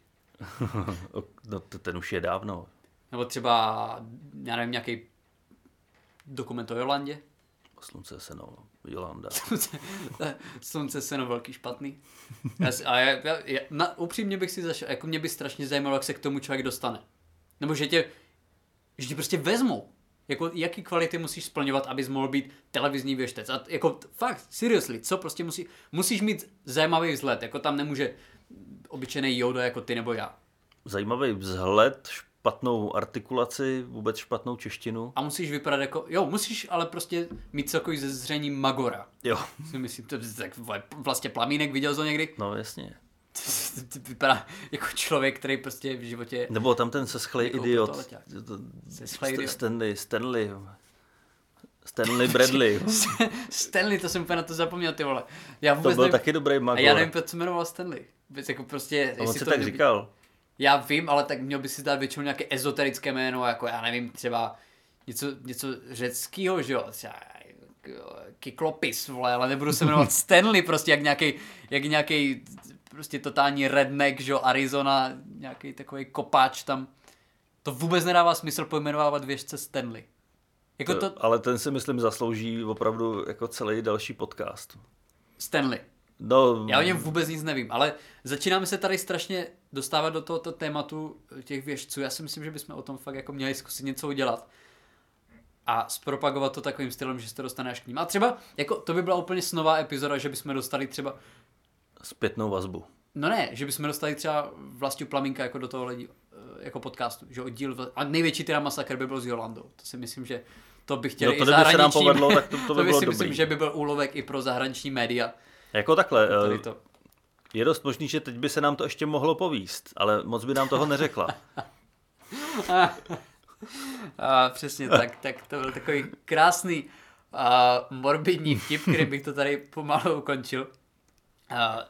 no ten už je dávno. Nebo třeba, já nevím, nějaký dokument o Jolandě. Slunce seno, Jolanda. Slunce seno, velký špatný. Já, a já, já, já, na, upřímně bych si zašel, jako mě by strašně zajímalo, jak se k tomu člověk dostane. Nebo že tě, že tě prostě vezmou. Jako, jaký kvality musíš splňovat, abys mohl být televizní věštec. A jako, fakt, seriously, co prostě musí, musíš mít zajímavý vzhled. Jako tam nemůže obyčejný Yoda jako ty nebo já. Zajímavý vzhled, špatnou artikulaci, vůbec špatnou češtinu. A musíš vypadat jako, jo, musíš ale prostě mít celkový ze zření Magora. Jo, Si myslím, to tak vole, vlastně plamínek, viděl to někdy? no jasně. Vypadá jako člověk, který prostě v životě... Nebo tam ten seschlej Jako idiot. To- Seschlej idiot. Stanley, Stanley. Stanley Bradley. Stanley, to jsem úplně na to zapomněl, ty vole. Já To vůbec byl nevím, taky dobrý a magor. já nevím, proč se jmenoval Stanley. Vůbec jako prostě, A on to tak měl říkal. Já vím, ale tak měl by si dát většinou nějaké ezoterické jméno, jako já nevím, třeba něco, něco řeckýho, že jo, třeba Kyklopis, vole, ale nebudu se jmenovat Stanley, prostě jak nějaký, jak nějaký prostě totální redneck, že jo, Arizona, nějaký takový kopáč tam. To vůbec nedává smysl pojmenovávat věžce Stanley. Jako to, Ale ten si myslím zaslouží opravdu jako celý další podcast. Stanley. No, Já o něm vůbec nic nevím, ale začínáme se tady strašně dostávat do tohoto tématu těch věžců. Já si myslím, že bychom o tom fakt jako měli zkusit něco udělat a zpropagovat to takovým stylem, že se to dostane až k ním. A třeba, jako to by byla úplně snová epizoda, že bychom dostali třeba, zpětnou vazbu. no ne, že bychom dostali třeba Vlastu Plamínka jako do toho lidi, eh, jako podcastu, že oddíl, a největší teda masakr by byl s Jolandou. To si myslím, že to by chtěli No to i kdyby se nám zahraniční- povedlo, tak to- to by to bylo si dobrý. myslím, že by byl úlovek i pro zahraniční média. Jako takhle, Tady eh, to. je dost možný, že teď by se nám to ještě mohlo povíst, ale moc by nám toho neřekla. A přesně tak, tak to byl takový krásný a morbidní vtip, který bych to tady pomalu ukončil. A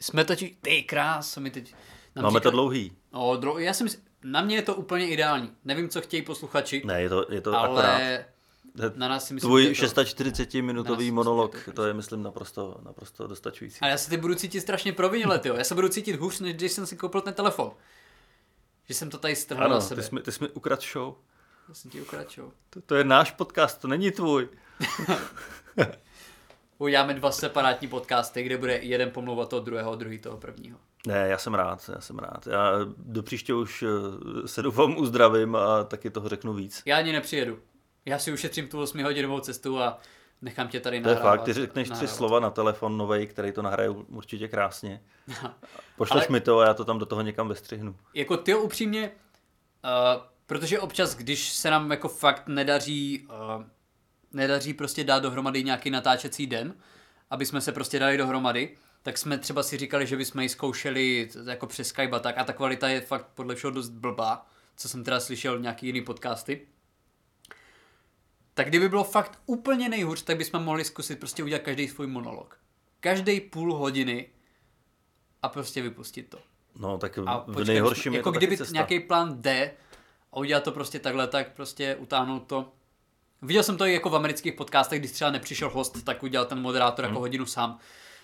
jsme totiž, ty krás, mi teď... Máme to dlouhý. No, dro, já si myslím, na mě je to úplně ideální. Nevím, co chtějí posluchači, Ne, je to, je to akorát. ale na nás si myslím, Tvůj že to... 640-minutový Nás- monolog, to je, myslím, naprosto, naprosto dostačující. A já se teď budu cítit strašně provinile, jo. Já se budu cítit hůř, než když jsem si koupil ten telefon. Že jsem to tady strhl na Ano, sebe. ty jsi, ty jsi mi ukradl show. Já jsem ti ukračil. To, to je náš podcast, to není tvůj. Uděláme dva separátní podcasty, kde bude jeden pomlouvat toho druhého, druhý toho prvního. Ne, já jsem rád, já jsem rád. Já do příště už eh, se doufám uzdravím a taky toho řeknu víc. Já ani nepřijedu. Já si ušetřím tu 8 hodinovou cestu a nechám tě tady To je nahrávat. fakt, ty řekneš tři nahrávat. slova na telefon novej, který to nahraje určitě krásně. Pošleš Ale- mi to a já to tam do toho někam vestřihnu. Jako ty upřímně, uh, protože občas, když se nám jako fakt nedaří, uh, nedaří prostě dát dohromady nějaký natáčecí den, aby jsme se prostě dali dohromady, tak jsme třeba si říkali, že bychom ji zkoušeli jako přes Skype a tak a ta kvalita je fakt podle všeho dost blbá, co jsem teda slyšel nějaký jiný podcasty. Tak kdyby bylo fakt úplně nejhůř, tak bychom mohli zkusit prostě udělat každý svůj monolog. Každý půl hodiny a prostě vypustit to. No, tak A v počkej, nejhorším je jako to kdyby cesta. nějaký plán D a udělat to prostě takhle, tak prostě utáhnout to. Viděl jsem to i jako v amerických podcastech, když třeba nepřišel host, tak udělal ten moderátor Hmm. jako hodinu sám.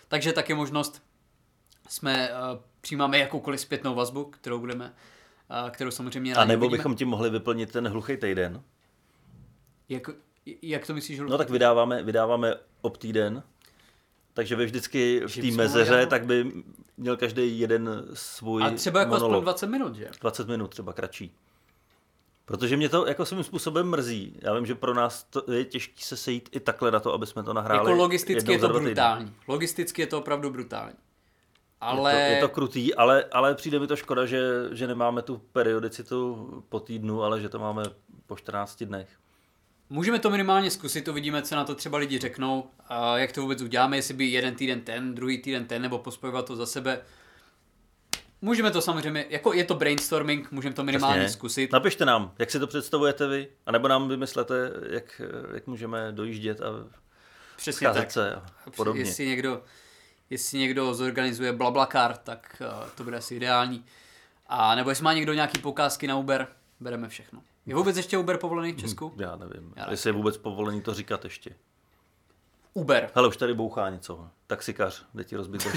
Takže taky možnost jsme uh, přijímáme jakoukoliv zpětnou vazbu, kterou budeme, uh, kterou samozřejmě A nebo bychom ti mohli vyplnit ten hluchý týden. Jak, jak to myslíš, No tak vydáváme, vydáváme ob týden, takže vy vždycky v té mezeře, tak by měl každý jeden svůj A třeba jako aspoň monolog. 20 minut, že? 20 minut třeba kratší. Protože mě to jako svým způsobem mrzí. Já vím, že pro nás to je těžké se sejít i takhle na to, aby jsme to nahráli. Jako logisticky je to brutální. Logisticky je to opravdu brutální. Ale... Je, to, je to krutý, ale, ale přijde mi to škoda, že, že nemáme tu periodicitu po týdnu, ale že to máme po 14 dnech. Můžeme to minimálně zkusit, uvidíme, co na to třeba lidi řeknou, jak to vůbec uděláme, jestli by jeden týden ten, druhý týden ten, nebo pospojovat to za sebe. Můžeme to samozřejmě, jako je to brainstorming, můžeme to minimálně Jasně. zkusit. Napište nám, jak si to představujete vy, anebo nám vymyslete, jak, jak můžeme dojíždět a Přesně tak. se a podobně. Jestli někdo, jestli někdo zorganizuje blablakar, tak uh, to bude asi ideální. A nebo jestli má někdo nějaký poukázky na Uber, bereme všechno. Je vůbec ještě Uber povolený v Česku? Já nevím, Já jestli je vůbec povolený to říkat ještě. Uber. Hele, už tady bouchá něco. Taxikař, jde ti rozbit.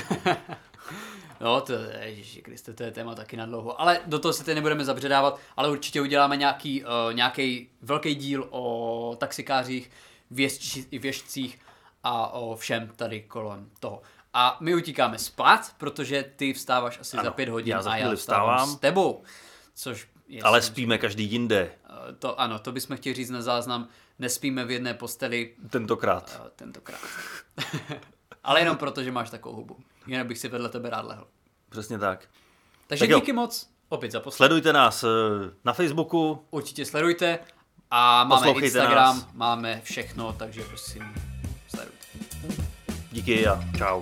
No, to, ježiši Kriste, to je téma taky na dlouho. Ale do toho se teď nebudeme zabředávat, ale určitě uděláme nějaký, uh, nějaký velký díl o taxikářích, věžči, věžcích a o všem tady kolem toho. A my utíkáme spát, protože ty vstáváš asi Ano, za pět hodin já za a já vstávám s tebou. Což je Ale spíme každý jinde, eh, To ano, to bychom chtěli říct na záznam nespíme v jedné posteli. Eh, tentokrát. Uh, tentokrát. Ale jenom proto, že máš takovou hubu. Jinak bych si vedle tebe rád lehl. Přesně tak. Takže tak díky jo. moc opět za poslední. Sledujte nás eh, na Facebooku. Určitě sledujte. A máme Poslouchejte Instagram, nás. máme všechno, takže prosím sledujte. Díky a čau.